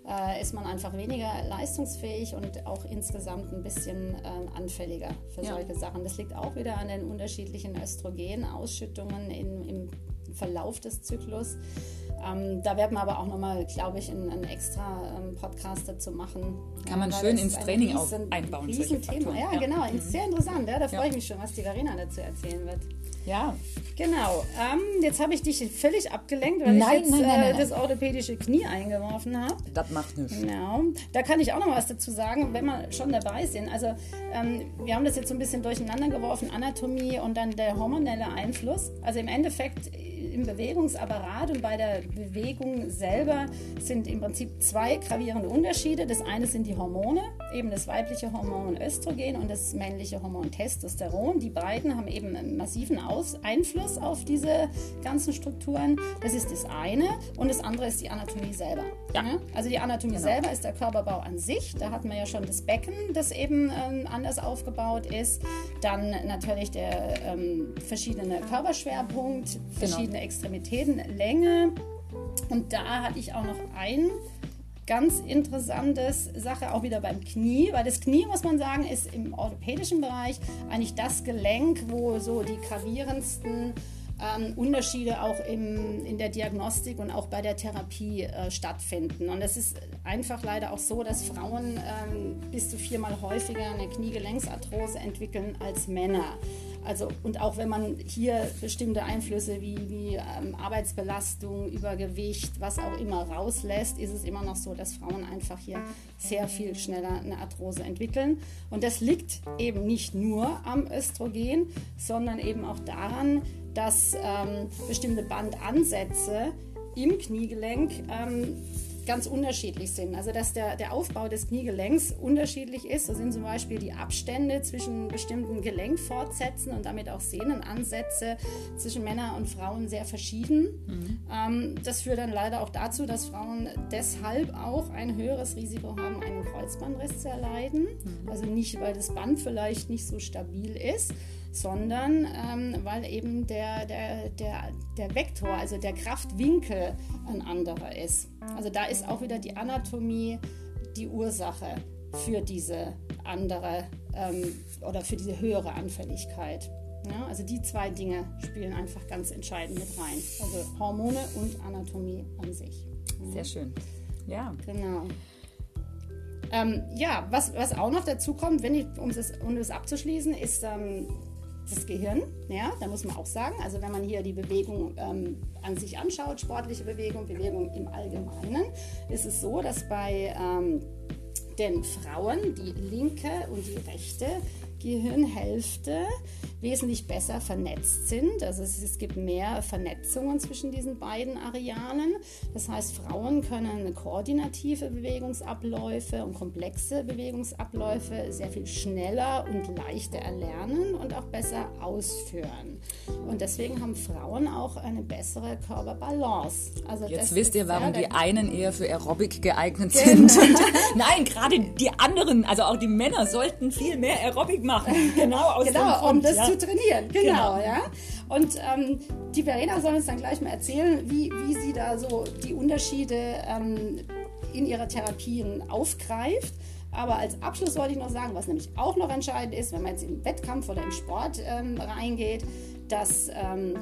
äh, ist man einfach weniger leistungsfähig und auch insgesamt ein bisschen äh, anfälliger für ja. solche Sachen. Das liegt auch wieder an den unterschiedlichen Östrogenausschüttungen im Verlauf des Zyklus. Ähm, da werden wir aber auch nochmal, glaube ich, einen, extra ähm, Podcast dazu machen. Kann man schön ins Training riesen, auch einbauen. Thema. Ja, ja, genau. Mhm. Sehr interessant. Ja, da freue ja. ich mich schon, was die Verena dazu erzählen wird. Ja. Genau. Ähm, jetzt habe ich dich völlig abgelenkt, weil nein, ich jetzt nein, nein, äh, das orthopädische Knie eingeworfen habe. Das macht nichts. Genau. Da kann ich auch noch was dazu sagen, wenn wir schon dabei sind. Also ähm, wir haben das jetzt so ein bisschen durcheinander geworfen, Anatomie und dann der hormonelle Einfluss. Also im Endeffekt im Bewegungsapparat und bei der Bewegung selber sind im Prinzip zwei gravierende Unterschiede. Das eine sind die Hormone eben das weibliche Hormon Östrogen und das männliche Hormon Testosteron. Die beiden haben eben einen massiven Aus Einfluss auf diese ganzen Strukturen. Das ist das eine. Und das andere ist die Anatomie selber. Ja. Also die Anatomie genau. selber ist der Körperbau an sich. Da hatten wir ja schon das Becken, das eben ähm, anders aufgebaut ist. Dann natürlich der ähm, verschiedene Körperschwerpunkt, genau. verschiedene genau. Extremitäten, Länge. Und da hatte ich auch noch ein ganz interessantes Sache auch wieder beim Knie, weil das Knie, muss man sagen, ist im orthopädischen Bereich eigentlich das Gelenk, wo so die gravierendsten ähm, Unterschiede auch im, in der Diagnostik und auch bei der Therapie äh, stattfinden. Und es ist einfach leider auch so, dass Frauen ähm, bis zu viermal häufiger eine Kniegelenksarthrose entwickeln als Männer. Also, und auch wenn man hier bestimmte Einflüsse wie, wie ähm, Arbeitsbelastung, Übergewicht, was auch immer rauslässt, ist es immer noch so, dass Frauen einfach hier sehr viel schneller eine Arthrose entwickeln. Und das liegt eben nicht nur am Östrogen, sondern eben auch daran, dass ähm, bestimmte Bandansätze im Kniegelenk ähm, ganz unterschiedlich sind. Also dass der, der Aufbau des Kniegelenks unterschiedlich ist. So sind zum Beispiel die Abstände zwischen bestimmten Gelenkfortsätzen und damit auch Sehnenansätze zwischen Männern und Frauen sehr verschieden. Mhm. Ähm, das führt dann leider auch dazu, dass Frauen deshalb auch ein höheres Risiko haben, einen Kreuzbandriss zu erleiden. Mhm. Also nicht, weil das Band vielleicht nicht so stabil ist, sondern ähm, weil eben der, der, der, der Vektor, also der Kraftwinkel ein anderer ist. Also da ist auch wieder die Anatomie die Ursache für diese andere ähm, oder für diese höhere Anfälligkeit. Ja, also die zwei Dinge spielen einfach ganz entscheidend mit rein. Also Hormone und Anatomie an sich. Ja. Sehr schön. Ja. Genau. Ähm, ja, was, was auch noch dazu kommt, wenn ich, um es um abzuschließen, ist ähm, das Gehirn. Ja, da muss man auch sagen, also wenn man hier die Bewegung ähm, an sich anschaut, sportliche Bewegung, Bewegung im Allgemeinen, ist es so, dass bei ähm, den Frauen die linke und die rechte Gehirnhälfte wesentlich besser vernetzt sind. Also es, es, gibt mehr Vernetzungen zwischen diesen beiden Arealen. Das heißt, Frauen können koordinative Bewegungsabläufe und komplexe Bewegungsabläufe sehr viel schneller und leichter erlernen und auch besser ausführen. Und deswegen haben Frauen auch eine bessere Körperbalance. Also Jetzt wisst ihr, warum die einen eher für Aerobic geeignet [LAUGHS] genau. sind. [LAUGHS] Nein, gerade die anderen, also auch die Männer, sollten viel mehr Aerobic machen. [LAUGHS] Genau, aus genau Grund, um das ja. zu trainieren. Genau, genau. ja. Und ähm, die Verena soll uns dann gleich mal erzählen, wie, wie sie da so die Unterschiede ähm, in ihrer Therapien aufgreift. Aber als Abschluss wollte ich noch sagen, was nämlich auch noch entscheidend ist, wenn man jetzt im Wettkampf oder im Sport ähm, reingeht, dass ähm,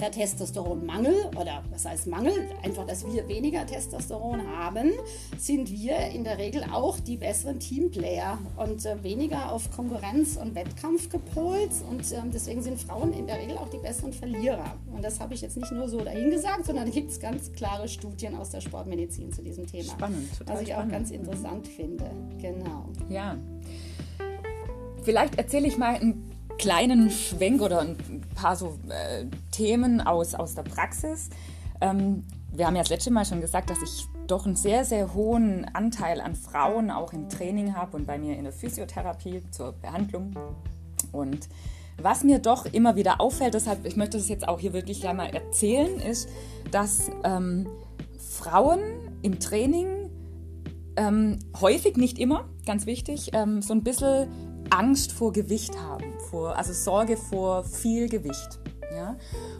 der Testosteronmangel oder was heißt Mangel, einfach, dass wir weniger Testosteron haben, sind wir in der Regel auch die besseren Teamplayer und äh, weniger auf Konkurrenz und Wettkampf gepolt und äh, deswegen sind Frauen in der Regel auch die besseren Verlierer. Und das habe ich jetzt nicht nur so dahingesagt, sondern da gibt es ganz klare Studien aus der Sportmedizin zu diesem Thema. Spannend, total Was ich spannend. auch ganz interessant finde. Genau. Ja. Vielleicht erzähle ich mal ein kleinen Schwenk oder ein paar so äh, Themen aus, aus der Praxis. Ähm, wir haben ja das letzte Mal schon gesagt, dass ich doch einen sehr, sehr hohen Anteil an Frauen auch im Training habe und bei mir in der Physiotherapie zur Behandlung. Und was mir doch immer wieder auffällt, deshalb, ich möchte das jetzt auch hier wirklich gleich mal erzählen, ist, dass ähm, Frauen im Training ähm, häufig, nicht immer, ganz wichtig, ähm, so ein bisschen Angst vor Gewicht haben, vor, also Sorge vor viel Gewicht. Ja?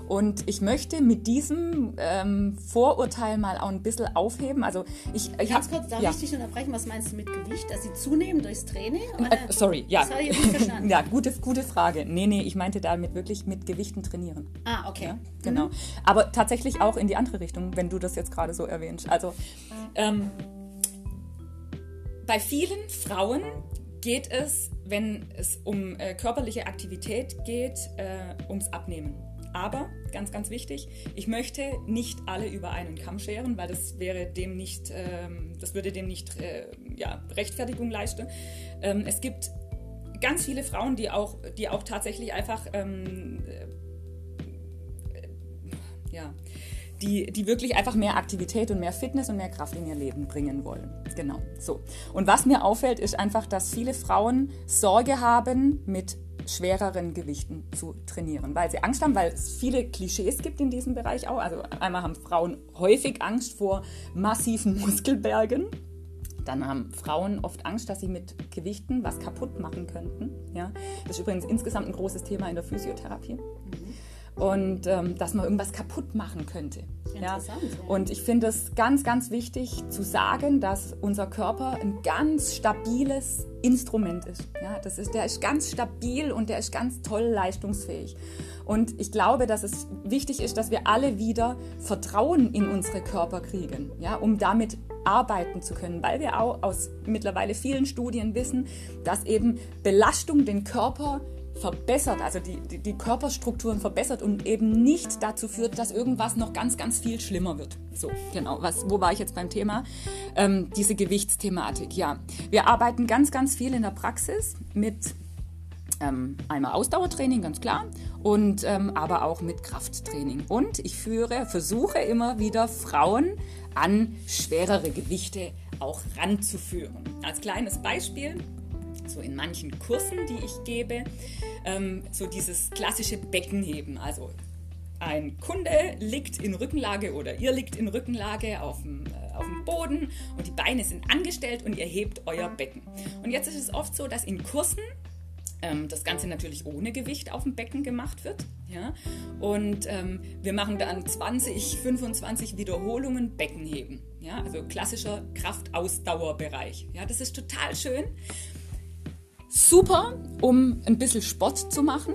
Und ich möchte mit diesem ähm, Vorurteil mal auch ein bisschen aufheben. Also ich, ich Ganz hab, kurz, darf ja. ich dich unterbrechen? Was meinst du mit Gewicht? Dass sie zunehmen durchs Training? Äh, sorry, ja. Das habe ich nicht verstanden. [LAUGHS] ja, gute, gute Frage. Nee, nee, ich meinte damit wirklich mit Gewichten trainieren. Ah, okay. Ja, genau. Mhm. Aber tatsächlich auch in die andere Richtung, wenn du das jetzt gerade so erwähnst. Also ähm, bei vielen Frauen geht es, wenn es um äh, körperliche Aktivität geht, äh, ums Abnehmen. Aber, ganz, ganz wichtig, ich möchte nicht alle über einen Kamm scheren, weil das wäre dem nicht, ähm, das würde dem nicht äh, ja, Rechtfertigung leisten. Ähm, es gibt ganz viele Frauen, die auch, die auch tatsächlich einfach ähm, äh, ja, die, die wirklich einfach mehr Aktivität und mehr Fitness und mehr Kraft in ihr Leben bringen wollen. Genau, so. Und was mir auffällt, ist einfach, dass viele Frauen Sorge haben, mit schwereren Gewichten zu trainieren, weil sie Angst haben, weil es viele Klischees gibt in diesem Bereich auch. Also einmal haben Frauen häufig Angst vor massiven [LAUGHS] Muskelbergen. Dann haben Frauen oft Angst, dass sie mit Gewichten was kaputt machen könnten. Ja? Das ist übrigens insgesamt ein großes Thema in der Physiotherapie. Mhm und ähm, dass man irgendwas kaputt machen könnte. Ja? Und ich finde es ganz, ganz wichtig zu sagen, dass unser Körper ein ganz stabiles Instrument ist. Ja? Das ist. Der ist ganz stabil und der ist ganz toll leistungsfähig. Und ich glaube, dass es wichtig ist, dass wir alle wieder Vertrauen in unsere Körper kriegen, ja? um damit arbeiten zu können, weil wir auch aus mittlerweile vielen Studien wissen, dass eben Belastung den Körper verbessert, also die, die, die, Körperstrukturen verbessert und eben nicht dazu führt, dass irgendwas noch ganz, ganz viel schlimmer wird. So, genau. Was, wo war ich jetzt beim Thema? Ähm, diese Gewichtsthematik. Ja, wir arbeiten ganz, ganz viel in der Praxis mit ähm, einmal Ausdauertraining, ganz klar, und ähm, aber auch mit Krafttraining. Und ich führe, versuche immer wieder Frauen an schwerere Gewichte auch ranzuführen. Als kleines Beispiel so in manchen Kursen, die ich gebe, ähm, so dieses klassische Beckenheben. Also ein Kunde liegt in Rückenlage oder ihr liegt in Rückenlage auf dem, äh, auf dem Boden und die Beine sind angestellt und ihr hebt euer Becken. Und jetzt ist es oft so, dass in Kursen ähm, das Ganze natürlich ohne Gewicht auf dem Becken gemacht wird. Ja? Und ähm, wir machen dann 20, 25 Wiederholungen Beckenheben. Ja? Also klassischer Kraftausdauerbereich. Ja? Das ist total schön super, um ein bisschen Sport zu machen.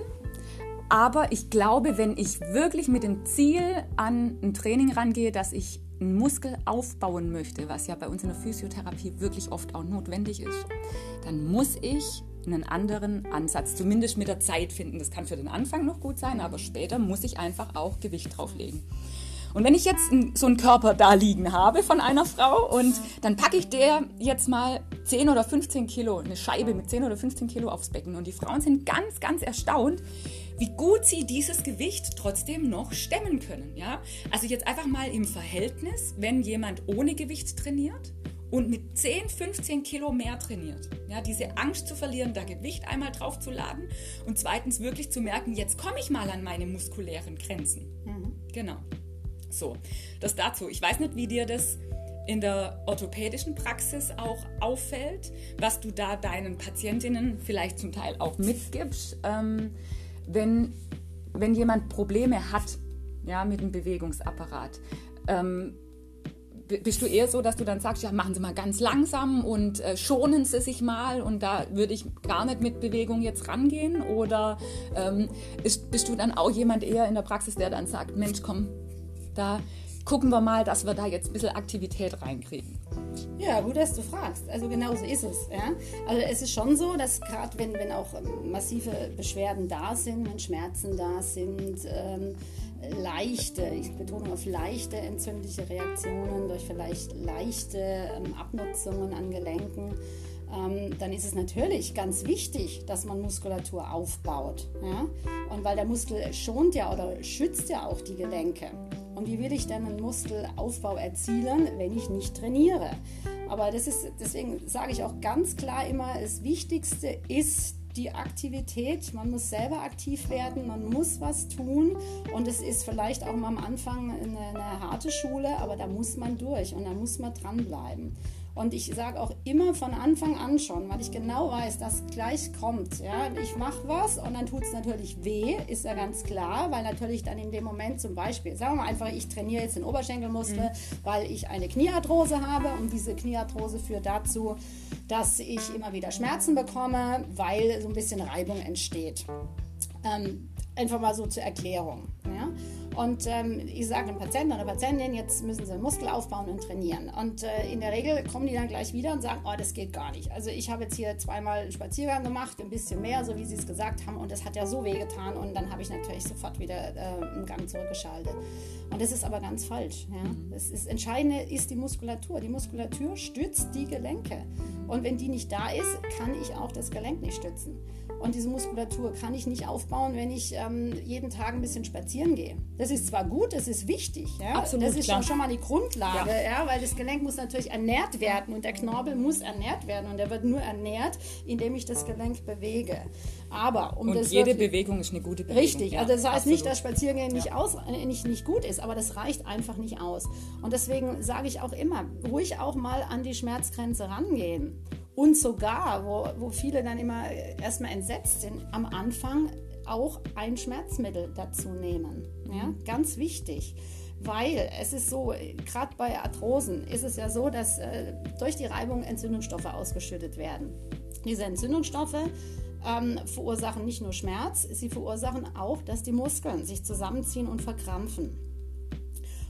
Aber ich glaube, wenn ich wirklich mit dem Ziel an ein Training rangehe, dass ich einen Muskel aufbauen möchte, was ja bei uns in der Physiotherapie wirklich oft auch notwendig ist, dann muss ich einen anderen Ansatz, zumindest mit der Zeit finden. Das kann für den Anfang noch gut sein, aber später muss ich einfach auch Gewicht drauflegen. Und wenn ich jetzt so einen Körper da liegen habe von einer Frau und dann packe ich der jetzt mal 10 oder 15 Kilo, eine Scheibe mit 10 oder 15 Kilo aufs Becken und die Frauen sind ganz, ganz erstaunt, wie gut sie dieses Gewicht trotzdem noch stemmen können. Ja? Also jetzt einfach mal im Verhältnis, wenn jemand ohne Gewicht trainiert und mit 10, 15 Kilo mehr trainiert. Ja, diese Angst zu verlieren, da Gewicht einmal drauf zu laden und zweitens wirklich zu merken, jetzt komme ich mal an meine muskulären Grenzen. Mhm. Genau. So, das dazu. Ich weiß nicht, wie dir das in der orthopädischen Praxis auch auffällt, was du da deinen Patientinnen vielleicht zum Teil auch mitgibst, ähm, wenn, wenn jemand Probleme hat ja, mit dem Bewegungsapparat. Ähm, bist du eher so, dass du dann sagst, ja, machen Sie mal ganz langsam und äh, schonen Sie sich mal und da würde ich gar nicht mit Bewegung jetzt rangehen? Oder ähm, ist, bist du dann auch jemand eher in der Praxis, der dann sagt, Mensch, komm, da gucken wir mal, dass wir da jetzt ein bisschen Aktivität reinkriegen. Ja, gut, dass du fragst. Also genau so ist es. Ja? Also es ist schon so, dass gerade wenn, wenn auch ähm, massive Beschwerden da sind, wenn Schmerzen da sind, ähm, leichte, ich betone auf leichte entzündliche Reaktionen durch vielleicht leichte ähm, Abnutzungen an Gelenken, ähm, dann ist es natürlich ganz wichtig, dass man Muskulatur aufbaut. Ja? Und weil der Muskel schont ja oder schützt ja auch die Gelenke. Und wie will ich denn einen Muskelaufbau erzielen, wenn ich nicht trainiere? Aber das ist, deswegen sage ich auch ganz klar immer, das Wichtigste ist die Aktivität. Man muss selber aktiv werden, man muss was tun. Und es ist vielleicht auch mal am Anfang eine, eine harte Schule, aber da muss man durch und da muss man dranbleiben. Und ich sage auch immer von Anfang an schon, weil ich genau weiß, dass gleich kommt. Ja? Ich mache was und dann tut es natürlich weh, ist ja ganz klar, weil natürlich dann in dem Moment zum Beispiel, sagen wir mal einfach, ich trainiere jetzt den Oberschenkelmuskel, mhm. weil ich eine Kniearthrose habe und diese Kniearthrose führt dazu, dass ich immer wieder Schmerzen bekomme, weil so ein bisschen Reibung entsteht. Ähm, einfach mal so zur Erklärung. Ja? Und ähm, ich sage dem Patienten oder Patientin, jetzt müssen sie einen Muskel aufbauen und trainieren. Und äh, in der Regel kommen die dann gleich wieder und sagen, oh, das geht gar nicht. Also ich habe jetzt hier zweimal einen Spaziergang gemacht, ein bisschen mehr, so wie sie es gesagt haben. Und das hat ja so weh getan. Und dann habe ich natürlich sofort wieder äh, einen Gang zurückgeschaltet. Und das ist aber ganz falsch. Ja? Mhm. Das ist, Entscheidende ist die Muskulatur. Die Muskulatur stützt die Gelenke. Und wenn die nicht da ist, kann ich auch das Gelenk nicht stützen. Und diese Muskulatur kann ich nicht aufbauen, wenn ich ähm, jeden Tag ein bisschen spazieren gehe. Das ist zwar gut, das ist wichtig. Ja? Absolut, das ist klar. schon, mal die Grundlage, ja. ja. weil das Gelenk muss natürlich ernährt werden und der Knorpel muss ernährt werden und der wird nur ernährt, indem ich das Gelenk bewege. Aber um und das jede wirklich, Bewegung ist eine gute Bewegung. Richtig, Ja, also das heißt absolut. nicht, dass Spaziergehen nicht, aus, äh, nicht, nicht gut ist, aber das reicht einfach nicht aus. Und deswegen sage ich auch immer, ruhig auch mal an die Schmerzgrenze rangehen. Und sogar, wo, wo viele dann immer erstmal entsetzt sind, am Anfang auch ein Schmerzmittel dazu nehmen. Ja, ganz wichtig. Weil es ist so, gerade bei Arthrosen ist es ja so, dass äh, durch die Reibung Entzündungsstoffe ausgeschüttet werden. Diese Entzündungsstoffe ähm, verursachen nicht nur Schmerz, sie verursachen auch, dass die Muskeln sich zusammenziehen und verkrampfen.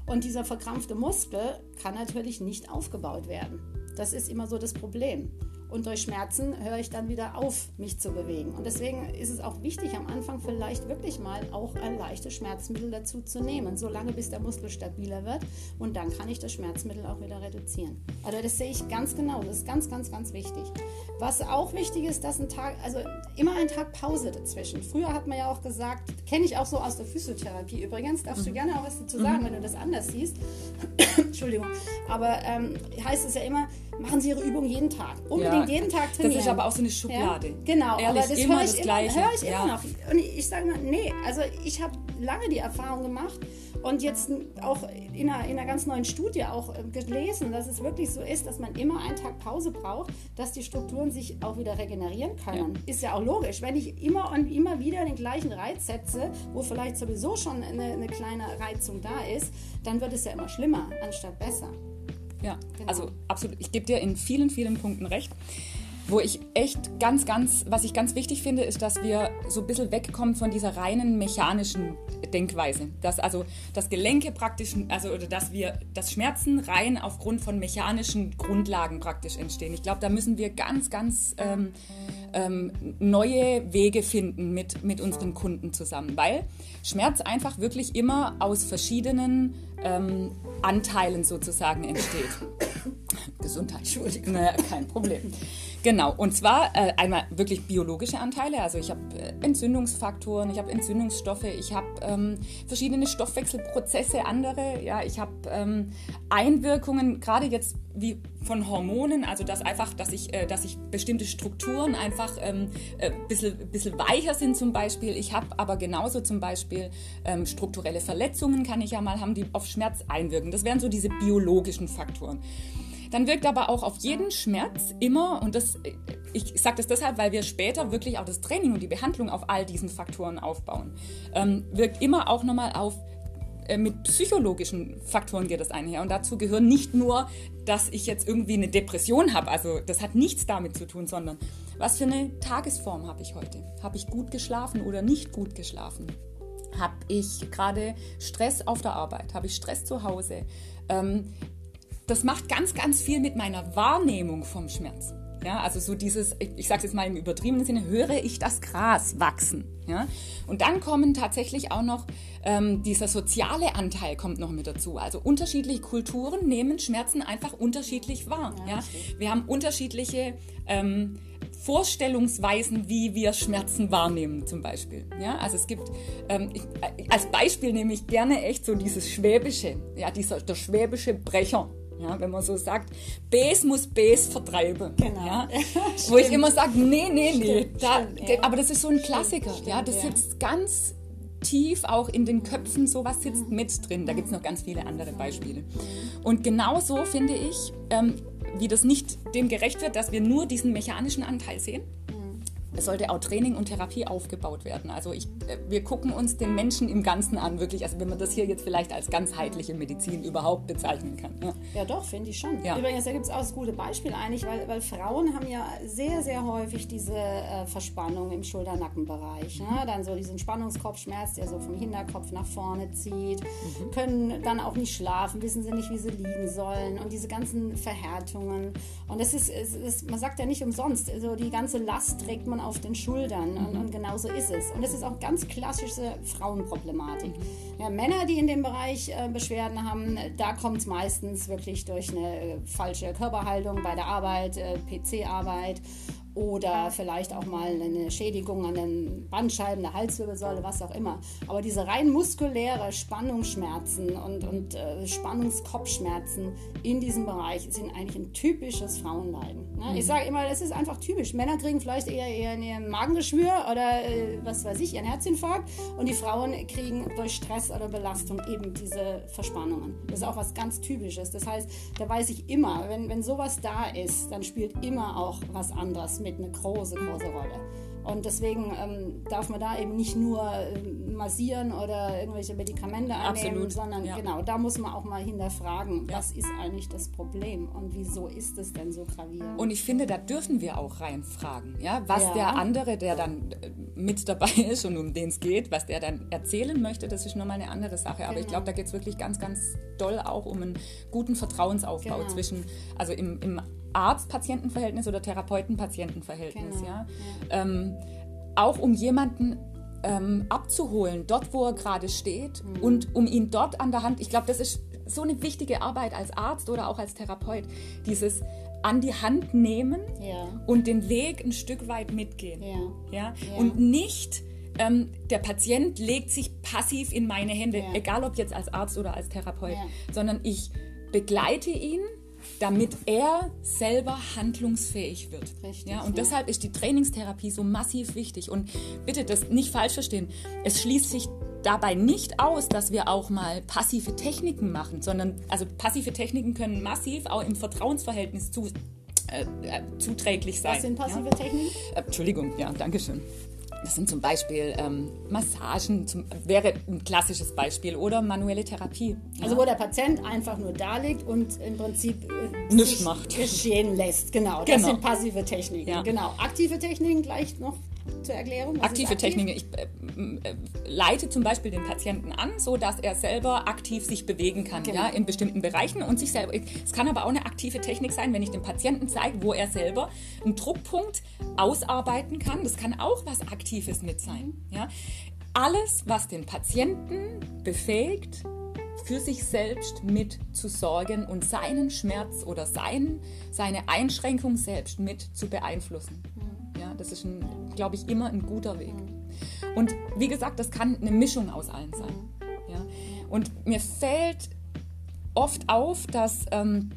Und dieser verkrampfte Muskel kann natürlich nicht aufgebaut werden. Das ist immer so das Problem. Und durch Schmerzen höre ich dann wieder auf, mich zu bewegen. Und deswegen ist es auch wichtig, am Anfang vielleicht wirklich mal auch ein leichtes Schmerzmittel dazu zu nehmen, solange bis der Muskel stabiler wird. Und dann kann ich das Schmerzmittel auch wieder reduzieren. Also das sehe ich ganz genau. Das ist ganz, ganz, ganz wichtig. Was auch wichtig ist, dass ein Tag, also immer ein Tag Pause dazwischen. Früher hat man ja auch gesagt, kenne ich auch so aus der Physiotherapie übrigens, darfst du gerne auch was dazu sagen, wenn du das anders siehst. [COUGHS] Entschuldigung. Aber ähm, heißt es ja immer, machen Sie Ihre Übung jeden Tag. Unbedingt Ja, jeden Tag trainieren. Das ist aber auch so eine Schublade. Ja, genau, Ehrlich, aber das immer höre ich, das immer, Gleiche. höre ich Ja. immer noch. Und ich sage mal, nee, also ich habe lange die Erfahrung gemacht und jetzt auch in einer, in einer ganz neuen Studie auch äh, gelesen, dass es wirklich so ist, dass man immer einen Tag Pause braucht, dass die Strukturen sich auch wieder regenerieren können. Ist ja auch logisch. Wenn ich immer und immer wieder den gleichen Reiz setze, wo vielleicht sowieso schon eine, eine kleine Reizung da ist, dann wird es ja immer schlimmer, anstatt besser. Ja, Genau. also absolut. Ich gebe dir in vielen, vielen Punkten recht. Wo ich echt ganz, ganz, was ich ganz wichtig finde, ist, dass wir so ein bisschen wegkommen von dieser reinen mechanischen Denkweise. Dass also das Gelenke praktisch, also oder dass wir, dass Schmerzen rein aufgrund von mechanischen Grundlagen praktisch entstehen. Ich glaube, da müssen wir ganz, ganz ähm, ähm, neue Wege finden mit, mit unseren Kunden zusammen, weil Schmerz einfach wirklich immer aus verschiedenen ähm, Anteilen sozusagen entsteht. [COUGHS] Gesundheit, Entschuldigung. Naja, kein Problem. Genau, und zwar äh, einmal wirklich biologische Anteile. Also ich habe äh, Entzündungsfaktoren, ich habe Entzündungsstoffe, ich habe ähm, verschiedene Stoffwechselprozesse, andere. Ja, ich habe ähm, Einwirkungen, gerade jetzt wie von Hormonen, also dass einfach, dass ich, äh, dass ich bestimmte Strukturen einfach ein ähm, äh, bisschen, bisschen weicher sind zum Beispiel. Ich habe aber genauso zum Beispiel ähm, strukturelle Verletzungen, kann ich ja mal haben, die auf Schmerz einwirken. Das wären so diese biologischen Faktoren. Dann wirkt aber auch auf jeden Schmerz immer, und das, ich sage das deshalb, weil wir später wirklich auch das Training und die Behandlung auf all diesen Faktoren aufbauen, ähm, wirkt immer auch nochmal auf äh, mit psychologischen Faktoren geht das einher. Und dazu gehören nicht nur, dass ich jetzt irgendwie eine Depression habe. Also das hat nichts damit zu tun, sondern was für eine Tagesform habe ich heute? Habe ich gut geschlafen oder nicht gut geschlafen? Habe ich gerade Stress auf der Arbeit? Habe ich Stress zu Hause? Ähm, das macht ganz, ganz viel mit meiner Wahrnehmung vom Schmerz. Ja, also so dieses, ich, ich sage es jetzt mal im übertriebenen Sinne, höre ich das Gras wachsen. Ja? Und dann kommen tatsächlich auch noch, ähm, dieser soziale Anteil kommt noch mit dazu. Also unterschiedliche Kulturen nehmen Schmerzen einfach unterschiedlich wahr. Ja, Ja, Wir haben unterschiedliche ähm, Vorstellungsweisen, wie wir Schmerzen wahrnehmen zum Beispiel. Ja, also es gibt, ähm, ich, äh, als Beispiel nehme ich gerne echt so dieses Schwäbische, ja, dieser, der schwäbische Brecher. Ja, wenn man so sagt, Bes muss Bes vertreiben. Genau. Ja? [LAUGHS] Wo ich immer sage, nee, nee, nee. Stimmt, Da, stimmt, ja. Aber das ist so ein Klassiker. stimmt, ja, das sitzt ganz tief auch in den Köpfen, sowas sitzt mit drin. Da gibt es noch ganz viele andere Beispiele. Und genauso finde ich, ähm, wie das nicht dem gerecht wird, dass wir nur diesen mechanischen Anteil sehen. Es sollte auch Training und Therapie aufgebaut werden. Also ich, äh, wir gucken uns den Menschen im Ganzen an, wirklich. Also wenn man das hier jetzt vielleicht als ganzheitliche Medizin überhaupt bezeichnen kann. Ja. Ja, doch, finde ich schon. Ja. Übrigens, da gibt es auch das gute Beispiel eigentlich, weil, weil Frauen haben ja sehr, sehr häufig diese äh, Verspannung im Schulter-Nackenbereich. Ne? Dann so diesen Spannungskopfschmerz, der so vom Hinterkopf nach vorne zieht, können dann auch nicht schlafen, wissen sie nicht, wie sie liegen sollen und diese ganzen Verhärtungen. Und es ist, es ist man sagt ja nicht umsonst, also die ganze Last trägt man auf den Schultern und, und genau so ist es. Und es ist auch ganz klassische Frauenproblematik. Ja, Männer, die in dem Bereich äh, Beschwerden haben, da kommt es meistens wirklich durch eine äh, falsche Körperhaltung bei der Arbeit, äh, PC-Arbeit oder vielleicht auch mal eine Schädigung an den Bandscheiben, der Halswirbelsäule, was auch immer. Aber diese rein muskuläre Spannungsschmerzen und, und äh, Spannungskopfschmerzen in diesem Bereich sind eigentlich ein typisches Frauenleiden. Ne? Mhm. Ich sage immer, das ist einfach typisch. Männer kriegen vielleicht eher, eher ein Magengeschwür oder äh, was weiß ich, ihren Herzinfarkt und die Frauen kriegen durch Stress oder Belastung eben diese Verspannungen. Das ist auch was ganz Typisches. Das heißt, da weiß ich immer, wenn, wenn sowas da ist, dann spielt immer auch was anderes mit eine große, große Rolle. Und deswegen ähm, darf man da eben nicht nur äh, massieren oder irgendwelche Medikamente einnehmen, Absolut. sondern ja. genau, da muss man auch mal hinterfragen, ja. was ist eigentlich das Problem und wieso ist es denn so gravierend? Und ich finde, da dürfen wir auch reinfragen, ja, was ja. der andere, der dann äh, mit dabei [LAUGHS] ist und um den es geht, was der dann erzählen möchte, das ist nochmal eine andere Sache. Aber genau. ich glaube, da geht es wirklich ganz, ganz doll auch um einen guten Vertrauensaufbau genau. zwischen, also im, im Arzt-Patienten-Verhältnis oder Therapeuten-Patienten-Verhältnis. Genau. Ja? Ähm, auch um jemanden ähm, abzuholen, dort wo er gerade steht mhm. und um ihn dort an der Hand, ich glaube, das ist so eine wichtige Arbeit als Arzt oder auch als Therapeut, dieses an die Hand nehmen ja. und den Weg ein Stück weit mitgehen. Ja. Ja? ja. Und nicht ähm, der Patient legt sich passiv in meine Hände, egal ob jetzt als Arzt oder als Therapeut, sondern ich begleite ihn damit er selber handlungsfähig wird. Richtig, ja, und ja. deshalb ist die Trainingstherapie so massiv wichtig. Und bitte das nicht falsch verstehen. Es schließt sich dabei nicht aus, dass wir auch mal passive Techniken machen, sondern also passive Techniken können massiv auch im Vertrauensverhältnis zu, äh, äh zuträglich sein. Was sind passive ja? Techniken? Äh, Entschuldigung, ja, danke schön. Das sind zum Beispiel ähm, Massagen, zum, wäre ein klassisches Beispiel, oder manuelle Therapie. Also wo der Patient einfach nur da liegt und im Prinzip äh, nichts macht. geschehen lässt. Genau, das genau. sind passive Techniken. Ja. Genau, aktive Techniken gleich noch zur Erklärung? Aktive aktiv? Techniken. Ich äh, äh, leite zum Beispiel den Patienten an, so dass er selber aktiv sich bewegen kann, genau. ja, in bestimmten Bereichen und sich selber. Es kann aber auch eine aktive Technik sein, wenn ich dem Patienten zeige, wo er selber einen Druckpunkt ausarbeiten kann. Das kann auch was Aktives mit sein, mhm. ja. Alles, was den Patienten befähigt, für sich selbst mit zu sorgen und seinen Schmerz oder sein, seine Einschränkung selbst mit zu beeinflussen. Ja, das ist glaube ich, immer ein guter Weg. Und wie gesagt, das kann eine Mischung aus allen sein. Ja? Und mir fällt oft auf, dass ähm,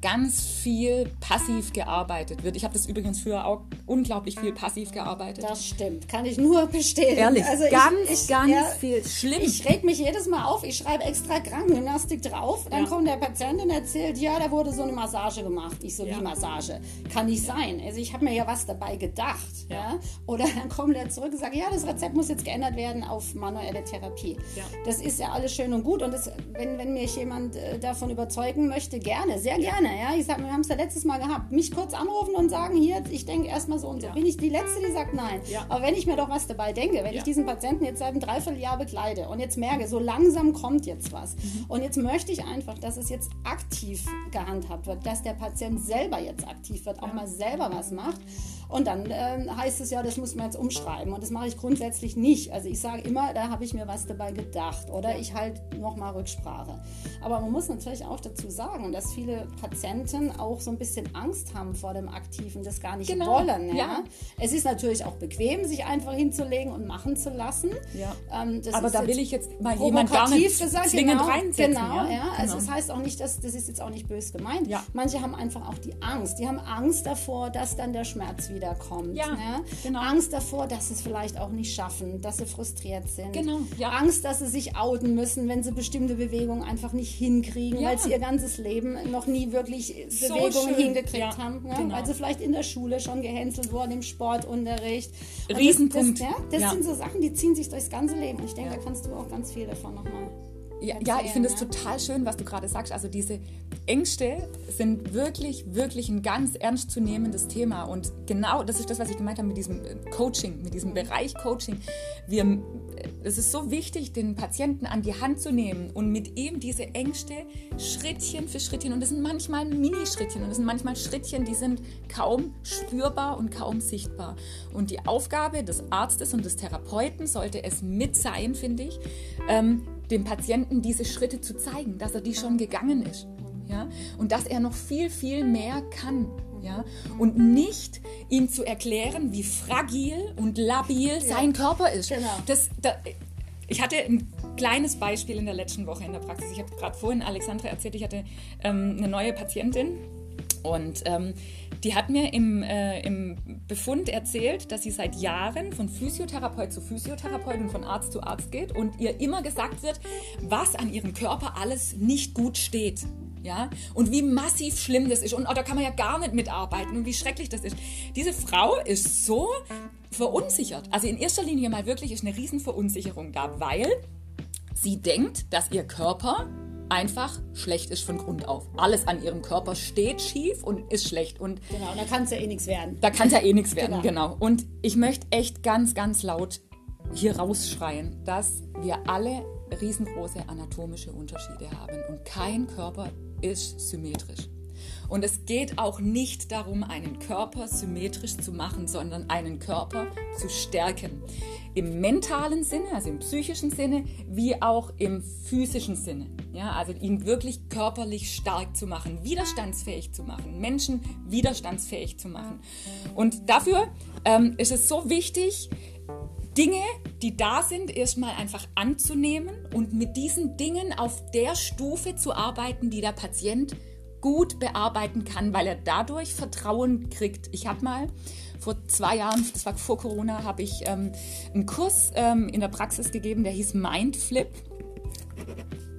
ganz viel passiv gearbeitet wird. Ich habe das übrigens früher auch unglaublich viel passiv gearbeitet. Das stimmt, kann ich nur bestätigen. Ehrlich, also ganz, ich, ich, ganz ja, viel. Schlimm. Ich reg mich jedes Mal auf, ich schreibe extra Krankengymnastik drauf, dann ja. kommt der Patient und erzählt, ja, da wurde so eine Massage gemacht. Ich so, ja. wie Massage? Kann nicht sein. Also ich habe mir ja was dabei gedacht. Ja. Oder dann kommt er zurück und sagt, ja, das Rezept muss jetzt geändert werden auf manuelle Therapie. Das ist ja alles schön und gut und das, wenn, wenn mich jemand äh, davon überzeugen möchte, gerne, sehr gerne gerne. Ja? Ich sag, wir haben es ja letztes Mal gehabt. Mich kurz anrufen und sagen, hier, ich denke erstmal so und so. Ja. Bin ich die Letzte, die sagt nein. Ja. Aber wenn ich mir doch was dabei denke, wenn ja. ich diesen Patienten jetzt seit einem Dreivierteljahr begleite und jetzt merke, so langsam kommt jetzt was. Mhm. Und jetzt möchte ich einfach, dass es jetzt aktiv gehandhabt wird, dass der Patient selber jetzt aktiv wird, auch mal selber was macht. Und dann äh, heißt es ja, das muss man jetzt umschreiben. Und das mache ich grundsätzlich nicht. Also ich sage immer, da habe ich mir was dabei gedacht. Oder ich halt nochmal Rücksprache. Aber man muss natürlich auch dazu sagen, dass viele Patienten auch so ein bisschen Angst haben vor dem Aktiven, das gar nicht genau. wollen. Ja? ja? Es ist natürlich auch bequem, sich einfach hinzulegen und machen zu lassen. Ja. Ähm, Aber da will ich jetzt mal jemand gar nicht gesagt, zwingend genau, reinsetzen. Genau, ja. ja. Also genau. das heißt auch nicht, dass das ist jetzt auch nicht bös gemeint. Ja. Manche haben einfach auch die Angst. Die haben Angst davor, dass dann der Schmerz wieder wiederkommt. Ja, ne? genau. Angst davor, dass sie es vielleicht auch nicht schaffen, dass sie frustriert sind. Genau, ja. Angst, dass sie sich outen müssen, wenn sie bestimmte Bewegungen einfach nicht hinkriegen, ja. weil sie ihr ganzes Leben noch nie wirklich so Bewegungen schön. hingekriegt haben. Ne? Genau. Weil sie vielleicht in der Schule schon gehänselt wurden, im Sportunterricht. Riesenpunkt. Das, das, das sind so Sachen, die ziehen sich durchs ganze Leben. Und ich denke, da kannst du auch ganz viel davon nochmal ja, ja, ich finde es total schön, was du gerade sagst. Also diese Ängste sind wirklich, wirklich ein ganz ernstzunehmendes Thema. Und genau das ist das, was ich gemeint habe mit diesem äh, Coaching, mit diesem Bereich Coaching. Wir, äh, es ist so wichtig, den Patienten an die Hand zu nehmen und mit ihm diese Ängste Schrittchen für Schrittchen, und das sind manchmal Minischrittchen und das sind manchmal Schrittchen, die sind kaum spürbar und kaum sichtbar. Und die Aufgabe des Arztes und des Therapeuten sollte es mit sein, finde ich, ähm, dem Patienten diese Schritte zu zeigen, dass er die schon gegangen ist. Ja? Und dass er noch viel, viel mehr kann. Ja? Und nicht ihm zu erklären, wie fragil und labil sein Körper ist. Genau. Das, da, ich hatte ein kleines Beispiel in der letzten Woche in der Praxis. Ich habe gerade vorhin Alexandra erzählt, ich hatte ähm, eine neue Patientin und ähm, die hat mir im, äh, im Befund erzählt, dass sie seit Jahren von Physiotherapeut zu Physiotherapeut und von Arzt zu Arzt geht und ihr immer gesagt wird, was an ihrem Körper alles nicht gut steht. Ja, und wie massiv schlimm das ist. Und oh, da kann man ja gar nicht mitarbeiten und wie schrecklich das ist. Diese Frau ist so verunsichert. Also in erster Linie mal wirklich ist eine Riesenverunsicherung da, weil sie denkt, dass ihr Körper einfach schlecht ist von Grund auf. Alles an ihrem Körper steht schief und ist schlecht. Und Genau, da kann es ja eh nichts werden. da kann es ja eh nichts werden, Genau. genau. Und ich möchte echt ganz, ganz laut hier rausschreien, dass wir alle riesengroße anatomische Unterschiede haben und kein Körper ist symmetrisch. Und es geht auch nicht darum, einen Körper symmetrisch zu machen, sondern einen Körper zu stärken. Im mentalen Sinne, also im psychischen Sinne, wie auch im physischen Sinne. Ja, also ihn wirklich körperlich stark zu machen, widerstandsfähig zu machen, Menschen widerstandsfähig zu machen. Und dafür ähm, ist es so wichtig, Dinge, die da sind, erstmal einfach anzunehmen und mit diesen Dingen auf der Stufe zu arbeiten, die der Patient gut bearbeiten kann, weil er dadurch Vertrauen kriegt. Ich habe mal vor zwei Jahren, das war vor Corona, habe ich ähm, einen Kurs ähm, in der Praxis gegeben, der hieß Mindflip.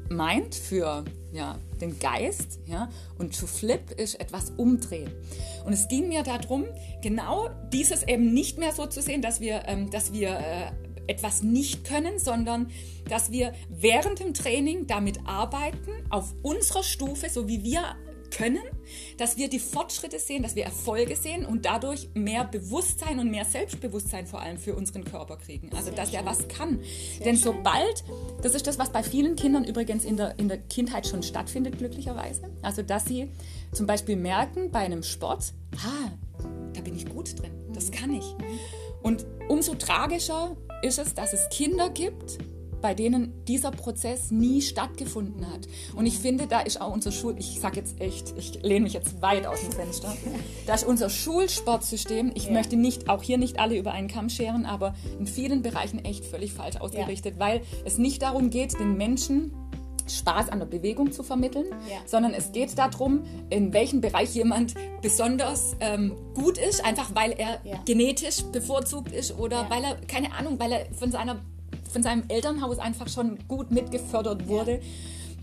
Mind für ja, den Geist ja, und to flip ist etwas umdrehen. Und es ging mir darum, genau dieses eben nicht mehr so zu sehen, dass wir, ähm, dass wir äh, etwas nicht können, sondern dass wir während dem Training damit arbeiten, auf unserer Stufe, so wie wir können, dass wir die Fortschritte sehen, dass wir Erfolge sehen und dadurch mehr Bewusstsein und mehr Selbstbewusstsein vor allem für unseren Körper kriegen. Also, dass er was kann. Denn sobald, das ist das, was bei vielen Kindern übrigens in der, in der Kindheit schon stattfindet, glücklicherweise. Also, dass sie zum Beispiel merken bei einem Sport, ah, da bin ich gut drin, das kann ich. Und umso tragischer ist es, dass es Kinder gibt, bei denen dieser Prozess nie stattgefunden hat. Und ich finde, da ist auch unser Schul... Ich sage jetzt echt, ich lehne mich jetzt weit aus dem Fenster. Da ist unser Schulsportsystem, ich möchte nicht, auch hier nicht alle über einen Kamm scheren, aber in vielen Bereichen echt völlig falsch ausgerichtet, weil es nicht darum geht, den Menschen Spaß an der Bewegung zu vermitteln, Ja. sondern es geht darum, in welchem Bereich jemand besonders ähm, gut ist, einfach weil er Ja. genetisch bevorzugt ist oder Ja. weil er, keine Ahnung, weil er von, seiner, von seinem Elternhaus einfach schon gut mitgefördert wurde.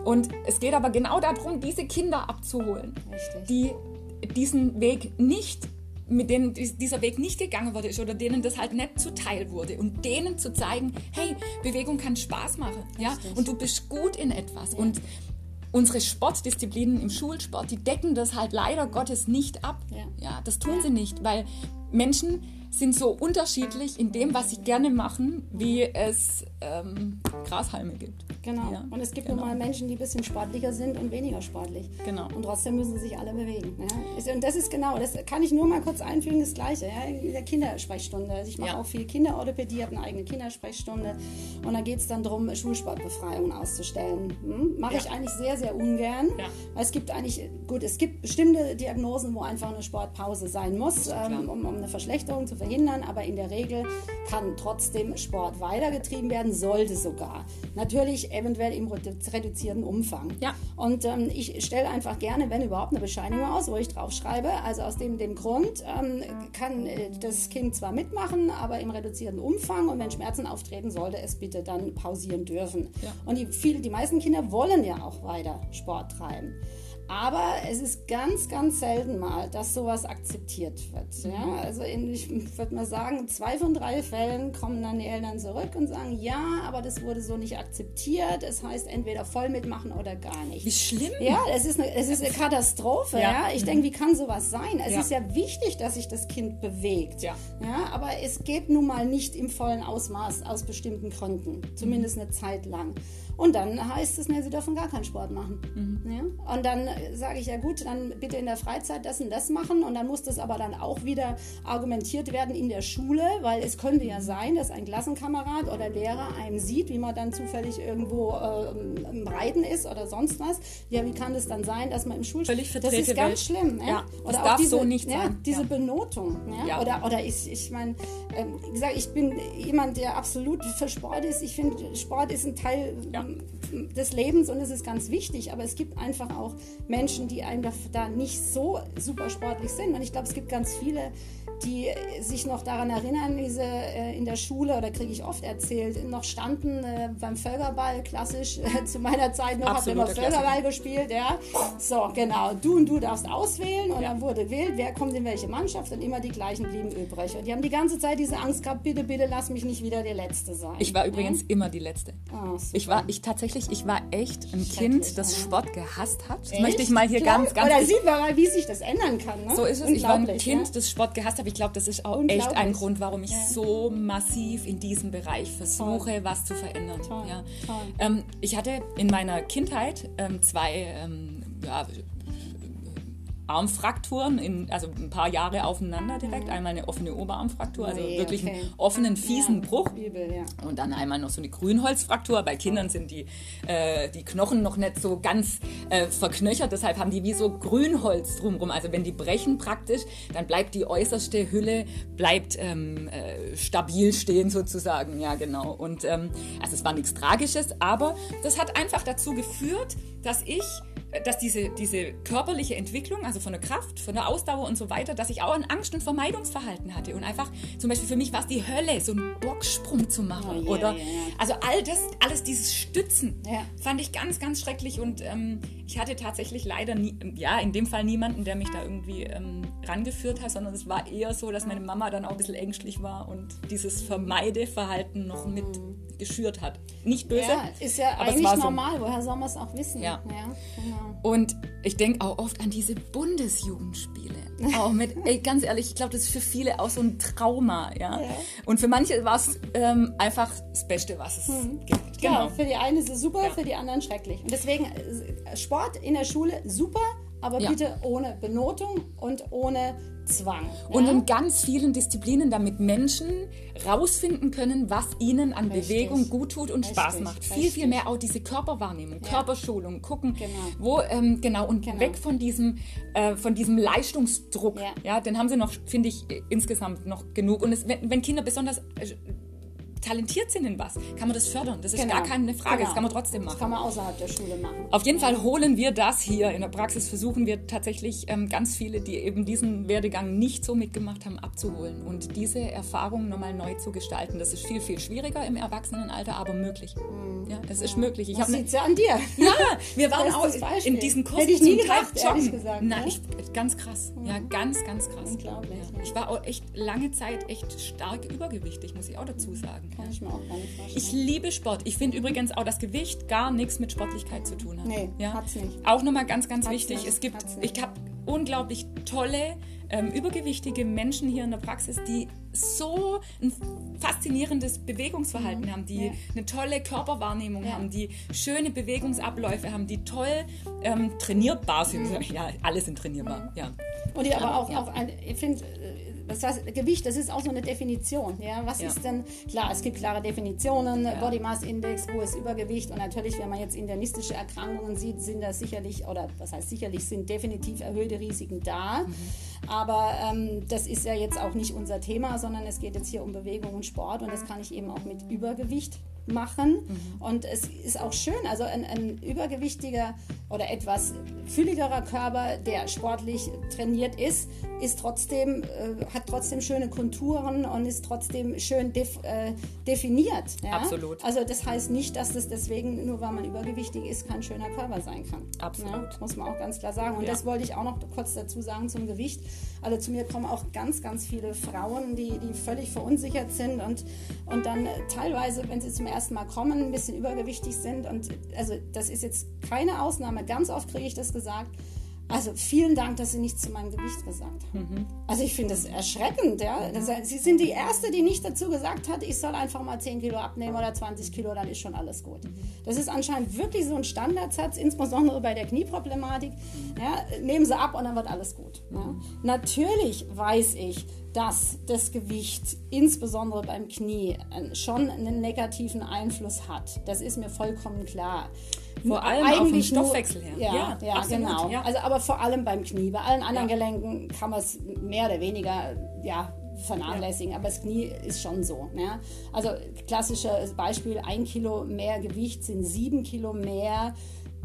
Und es geht aber genau darum, diese Kinder abzuholen, Richtig. die diesen Weg nicht mit denen dies- dieser Weg nicht gegangen wurde ist oder denen das halt nicht zuteil wurde und denen zu zeigen, hey, Bewegung kann Spaß machen, ja, Richtig. und du bist gut in etwas und unsere Sportdisziplinen im Schulsport, die decken das halt leider Gottes nicht ab. Ja. Ja, das tun sie nicht, weil Menschen sind so unterschiedlich in dem, was sie gerne machen, wie es ähm, Grashalme gibt. Genau. Ja, und es gibt genau. nun mal Menschen, die ein bisschen sportlicher sind und weniger sportlich. Genau. Und trotzdem müssen sich alle bewegen. Ja? Und das ist genau, das kann ich nur mal kurz einfügen, das Gleiche. Ja? In der Kindersprechstunde. Also ich mache Ja. auch viel Kinderorthopädie, habe eine eigene Kindersprechstunde. Und da geht es dann darum, Schulsportbefreiungen auszustellen. Hm? Mache ich eigentlich sehr, sehr ungern. Weil es gibt eigentlich, gut, es gibt bestimmte Diagnosen, wo einfach eine Sportpause sein muss, ähm, um, um eine Verschlechterung zu verhindern. Aber in der Regel kann trotzdem Sport weitergetrieben werden, sollte sogar. Natürlich eventuell im redu- reduzierten Umfang. Ja. Und ähm, ich stelle einfach gerne, wenn überhaupt, eine Bescheinigung aus, wo ich drauf schreibe. Also aus dem, dem Grund ähm, kann äh, das Kind zwar mitmachen, aber im reduzierten Umfang. Und wenn Schmerzen auftreten, sollte es bitte dann pausieren dürfen. Ja. Und die, viele, die meisten Kinder wollen ja auch weiter Sport treiben. Aber es ist ganz, ganz selten mal, dass sowas akzeptiert wird. Ja? Also in, ich würde mal sagen, zwei von drei Fällen kommen dann die Eltern zurück und sagen, ja, aber das wurde so nicht akzeptiert. Es heißt entweder voll mitmachen oder gar nicht. Wie schlimm. Ja, es ist eine, es ist eine Katastrophe. Ja. Ja. Ich denke, wie kann sowas sein? Es Ja. ist ja wichtig, dass sich das Kind bewegt. Ja. Ja, aber es geht nun mal nicht im vollen Ausmaß aus bestimmten Gründen. Zumindest eine Zeit lang. Und dann heißt es, ne, sie dürfen gar keinen Sport machen. Mhm. Ja? Und dann sage ich ja gut, dann bitte in der Freizeit das und das machen und dann muss das aber dann auch wieder argumentiert werden in der Schule, weil es könnte ja sein, dass ein Klassenkamerad oder Lehrer einen sieht, wie man dann zufällig irgendwo äh, im Reiten ist oder sonst was. Ja, wie kann es dann sein, dass man im Schulspiel... Das ist ganz Welt. schlimm. Ja? ja oder das darf diese, so nicht ja, sein. Diese ja. Benotung. Ja? Oder, oder ich, ich meine, äh, wie gesagt, ich bin jemand, der absolut für Sport ist. Ich finde, Sport ist ein Teil des Lebens und es ist ganz wichtig, aber es gibt einfach auch Menschen, die einfach da nicht so super sportlich sind. Und ich glaube, es gibt ganz viele, die sich noch daran erinnern, diese äh, in der Schule, oder kriege ich oft erzählt, noch standen äh, beim Völkerball, klassisch äh, [LAUGHS] zu meiner Zeit noch, hat immer Völkerball gespielt, ja. So, genau, du und du darfst auswählen und ja. dann wurde wählt, wer kommt in welche Mannschaft und immer die gleichen blieben übrig. Und die haben die ganze Zeit diese Angst gehabt, bitte, bitte lass mich nicht wieder der Letzte sein. Ich war übrigens ja? immer die Letzte. Oh, ich war, ich tatsächlich, ich war echt ein Kind, das Sport gehasst hat. Das möchte ich mal hier Klar. ganz, ganz... Oder sieht man mal, wie sich das ändern kann. Ne? So ist es. Ich war ein Kind, das Sport gehasst hat ich glaube, das ist auch echt ein Grund, warum ich ja. so massiv in diesem Bereich versuche, toll. was zu verändern. Toll. Ja. Toll. Ähm, ich hatte in meiner Kindheit ähm, zwei ähm, ja, Armfrakturen, in, also ein paar Jahre aufeinander direkt. Einmal eine offene Oberarmfraktur, also nee, wirklich okay. einen offenen, fiesen ja, Bruch. Übel, ja. Und dann einmal noch so eine Grünholzfraktur. Bei Kindern sind die, äh, die Knochen noch nicht so ganz äh, verknöchert, deshalb haben die wie so Grünholz drumherum. Also wenn die brechen praktisch, dann bleibt die äußerste Hülle bleibt ähm, äh, stabil stehen sozusagen. Ja, genau. Und ähm, also es war nichts Tragisches, aber das hat einfach dazu geführt, dass ich dass diese, diese körperliche Entwicklung, also von der Kraft, von der Ausdauer und so weiter, dass ich auch ein Angst- und Vermeidungsverhalten hatte. Und einfach, zum Beispiel für mich war es die Hölle, so einen Bocksprung zu machen. Oh, yeah, oder, yeah, yeah. also all das, alles dieses Stützen fand ich ganz, ganz schrecklich. Und ähm, ich hatte tatsächlich leider, nie, ja, in dem Fall niemanden, der mich da irgendwie ähm, rangeführt hat, sondern es war eher so, dass meine Mama dann auch ein bisschen ängstlich war und dieses Vermeideverhalten noch mit mhm. geschürt hat. Nicht böse. Ja, ist ja aber eigentlich normal. So. Woher soll man es auch wissen? Ja. ja genau. Und ich denke auch oft an diese Bundesjugendspiele. [LAUGHS] Auch mit, ey, ganz ehrlich, ich glaube, das ist für viele auch so ein Trauma, ja. ja. Und für manche war es ähm, einfach das Beste, was es hm. gibt. Genau. Ja, für die einen ist es super, ja. für die anderen schrecklich. Und deswegen äh, Sport in der Schule super, aber ja. bitte ohne Benotung und ohne Zwang. Und in ganz vielen Disziplinen, damit Menschen rausfinden können, was ihnen an Richtig. Bewegung gut tut und Richtig. Spaß macht. Richtig. Viel, viel mehr auch diese Körperwahrnehmung, ja. Körperschulung, gucken, genau. wo, ähm, genau, und genau. weg von diesem, äh, von diesem Leistungsdruck. Ja. ja, den haben sie noch, finde ich, insgesamt noch genug. Und es, wenn, wenn Kinder besonders äh, talentiert sind in was, kann man das fördern. Das ist genau. gar keine Frage. Genau. Das kann man trotzdem machen. Das kann man außerhalb der Schule machen. Auf jeden Fall holen wir das hier. In der Praxis versuchen wir tatsächlich ähm, ganz viele, die eben diesen Werdegang nicht so mitgemacht haben, abzuholen und diese Erfahrung nochmal neu zu gestalten. Das ist viel, viel schwieriger im Erwachsenenalter, aber möglich. Mhm. Ja, es ja. ist möglich. Ich das sieht's ja an dir. Ja, [LAUGHS] wir waren auch in diesen Kursen Hätte ich nie gedacht, ehrlich gesagt. Na, ich, ganz krass. Mhm. Ja, ganz, ganz krass. Unglaublich. Ja. Ich war auch echt lange Zeit echt stark übergewichtig, muss ich auch dazu sagen. Kann ich mir auch gar nicht vorstellen. Ich liebe Sport. Ich finde übrigens auch, dass Gewicht gar nichts mit Sportlichkeit zu tun hat. Nee, ja? hat's nicht. Auch nochmal ganz, ganz hat's wichtig. Nicht. Es gibt, ich habe unglaublich tolle ähm, übergewichtige Menschen hier in der Praxis, die so ein faszinierendes Bewegungsverhalten mhm. haben, die ja. eine tolle Körperwahrnehmung ja. haben, die schöne Bewegungsabläufe haben, die toll ähm, trainierbar sind. Mhm. Ja, alle sind trainierbar. Mhm. Ja. Und die aber auch, auch ein, ich finde, das heißt, Gewicht, das ist auch so eine Definition. Ja? Was ja. ist denn, klar, es gibt klare Definitionen, ja. Body Mass Index, wo ist Übergewicht und natürlich, wenn man jetzt internistische Erkrankungen sieht, sind da sicherlich, oder was heißt sicherlich, sind definitiv erhöhte Risiken da. Mhm. Aber ähm, das ist ja jetzt auch nicht unser Thema, sondern es geht jetzt hier um Bewegung und Sport und das kann ich eben auch mit Übergewicht machen. Mhm. Und es ist auch schön, also ein, ein, übergewichtiger oder etwas fülligerer Körper, der sportlich trainiert ist, ist trotzdem, äh, hat trotzdem schöne Konturen und ist trotzdem schön def, äh, definiert. Ja? Absolut. Also das heißt nicht, dass das deswegen, nur weil man übergewichtig ist, kein schöner Körper sein kann. Absolut. Ja? Muss man auch ganz klar sagen. Und ja. das wollte ich auch noch kurz dazu sagen zum Gewicht. Also zu mir kommen auch ganz, ganz viele Frauen, die, die völlig verunsichert sind und, und dann teilweise, wenn sie zum ersten Mal kommen, ein bisschen übergewichtig sind. Und also das ist jetzt keine Ausnahme. Ganz oft kriege ich das gesagt Also vielen Dank, dass Sie nichts zu meinem Gewicht gesagt haben. Also ich finde das erschreckend. Ja? Das, Sie sind die Erste, die nicht dazu gesagt hat, ich soll einfach mal 10 Kilo abnehmen oder 20 Kilo, dann ist schon alles gut. Das ist anscheinend wirklich so ein Standardsatz, insbesondere bei der Knieproblematik. Ja? Nehmen Sie ab und dann wird alles gut. Ja? Natürlich weiß ich, dass das Gewicht, insbesondere beim Knie, schon einen negativen Einfluss hat. Das ist mir vollkommen klar. Vor allem auf den Stoffwechsel her. Ja, ja, absolut, genau. ja. Also aber vor allem beim Knie. Bei allen anderen Ja. Gelenken kann man es mehr oder weniger ja, vernachlässigen, aber das Knie ist schon so. Ne? Also klassisches Beispiel, ein Kilo mehr Gewicht sind sieben Kilo mehr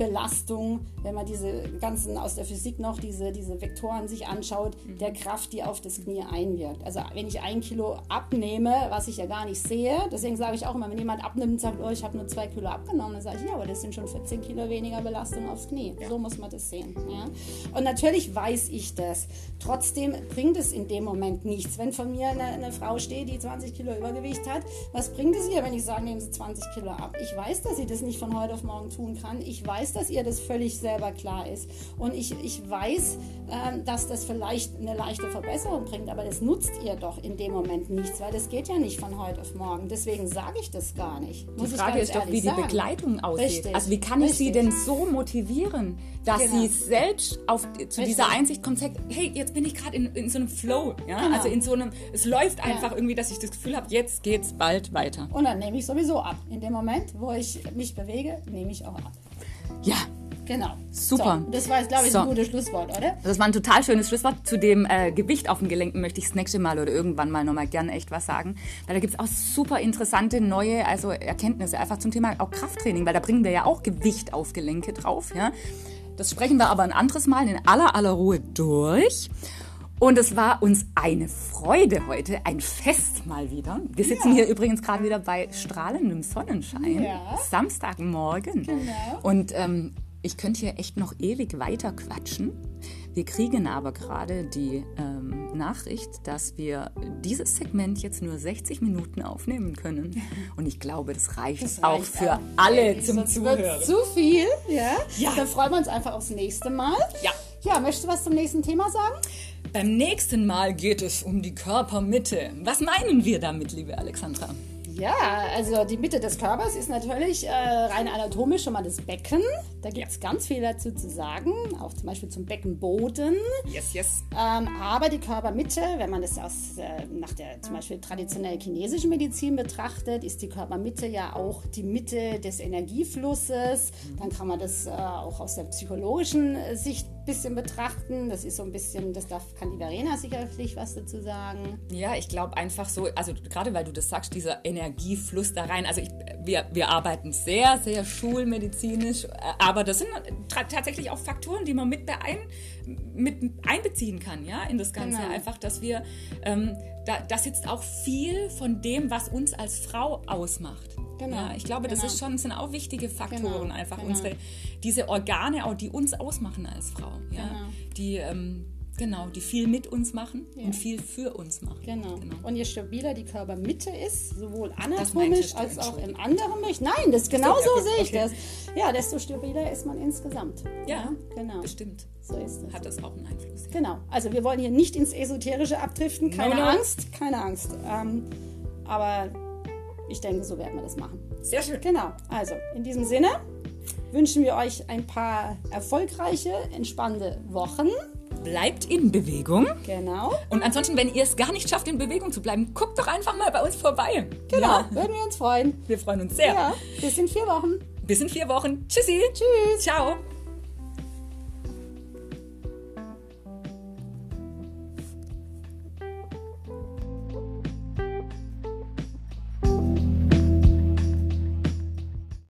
Belastung, wenn man diese ganzen aus der Physik noch, diese, diese Vektoren sich anschaut, Mhm. der Kraft, die auf das Knie einwirkt. Also wenn ich ein Kilo abnehme, was ich ja gar nicht sehe, deswegen sage ich auch immer, wenn jemand abnimmt und sagt, oh, ich habe nur zwei Kilo abgenommen, dann sage ich, ja, aber das sind schon 14 Kilo weniger Belastung aufs Knie. So muss man das sehen. Ja? Und natürlich weiß ich das. Trotzdem bringt es in dem Moment nichts. Wenn von mir eine, eine Frau steht, die 20 Kilo Übergewicht hat, was bringt es ihr, wenn ich sage, nehmen Sie 20 Kilo ab? Ich weiß, dass sie das nicht von heute auf morgen tun kann. Ich weiß, dass ihr das völlig selber klar ist. Und ich, ich weiß, ähm, dass das vielleicht eine leichte Verbesserung bringt, aber das nutzt ihr doch in dem Moment nichts, weil das geht ja nicht von heute auf morgen. Deswegen sage ich das gar nicht. Die Muss ich Frage ist doch, wie die sagen. Begleitung aussieht. Richtig, Also wie kann ich sie richtig. denn so motivieren, dass Genau. sie selbst auf, zu Richtig. dieser Einsicht kommt, sagt, hey, jetzt bin ich gerade in, in so einem Flow. Ja? Genau. Also in so einem, es läuft einfach irgendwie, dass ich das Gefühl habe, jetzt geht's bald weiter. Und dann nehme ich sowieso ab. In dem Moment, wo ich mich bewege, nehme ich auch ab. Ja, Genau. Super. So, das war jetzt, glaube ich, So. ein gutes Schlusswort, oder? Das war ein total schönes Schlusswort. Zu dem äh, Gewicht auf den Gelenken möchte ich das nächste Mal oder irgendwann mal nochmal gerne echt was sagen. Weil da gibt es auch super interessante neue also Erkenntnisse, einfach zum Thema auch Krafttraining, weil da bringen wir ja auch Gewicht auf Gelenke drauf. Ja? Das sprechen wir aber ein anderes Mal in aller aller Ruhe durch. Und es war uns eine Freude heute, ein Fest mal wieder. Wir sitzen Ja. hier übrigens gerade wieder bei strahlendem Sonnenschein. Ja. Samstagmorgen. Genau. Und ähm, ich könnte hier echt noch ewig weiter quatschen. Wir kriegen aber gerade die ähm, Nachricht, dass wir dieses Segment jetzt nur 60 Minuten aufnehmen können. [LAUGHS] Und ich glaube, das reicht Das auch reicht für auch. alle Ey, zum Zuhören. Zu viel, ja? Ja. Dann freuen wir uns einfach aufs nächste Mal. Ja. Ja, möchtest du was zum nächsten Thema sagen? Beim nächsten Mal geht es um die Körpermitte. Was meinen wir damit, liebe Alexandra? Ja, also die Mitte des Körpers ist natürlich äh, rein anatomisch schon mal das Becken. Da gibt es ganz viel dazu zu sagen, auch zum Beispiel zum Beckenboden. Yes, yes. Ähm, aber die Körpermitte, wenn man das aus, äh, nach der zum Beispiel traditionell chinesischen Medizin betrachtet, ist die Körpermitte ja auch die Mitte des Energieflusses. Dann kann man das äh, auch aus der psychologischen äh, Sicht ein bisschen betrachten. Das ist so ein bisschen, das darf, kann die Verena sicherlich was dazu sagen. Ja, ich glaube einfach so, also gerade weil du das sagst, dieser Energiefluss da rein. Also ich, wir, wir arbeiten sehr, sehr schulmedizinisch, äh, aber das sind tatsächlich auch Faktoren, die man mit, beein, mit einbeziehen kann, ja, in das Ganze. Genau. Einfach, dass wir, ähm, da, da sitzt auch viel von dem, was uns als Frau ausmacht. Genau, Ja, ich glaube, das genau. ist schon, sind auch wichtige Faktoren, Genau, einfach genau. unsere, diese Organe, auch die uns ausmachen als Frau, ja, Genau. die, ähm, genau, die viel mit uns machen und viel für uns machen. Genau. Genau. Und je stabiler die Körpermitte ist, sowohl anatomisch als auch im anderen Bereich, nein, das genau So, okay, sehe ich das. Ja, desto stabiler ist man insgesamt. Ja, genau. bestimmt. So ist es. Hat das auch einen Einfluss. Genau. Also wir wollen hier nicht ins Esoterische abdriften. Keine no. Angst, keine Angst. Ähm, aber ich denke, so werden wir das machen. Sehr schön. Genau. Also in diesem Sinne wünschen wir euch ein paar erfolgreiche, entspannende Wochen. Bleibt in Bewegung. Genau. Und ansonsten, wenn ihr es gar nicht schafft, in Bewegung zu bleiben, guckt doch einfach mal bei uns vorbei. Genau. Ja, Würden wir uns freuen. wir freuen uns sehr. Ja. Bis in vier Wochen. Bis in vier Wochen. Tschüssi. Tschüss. Ciao.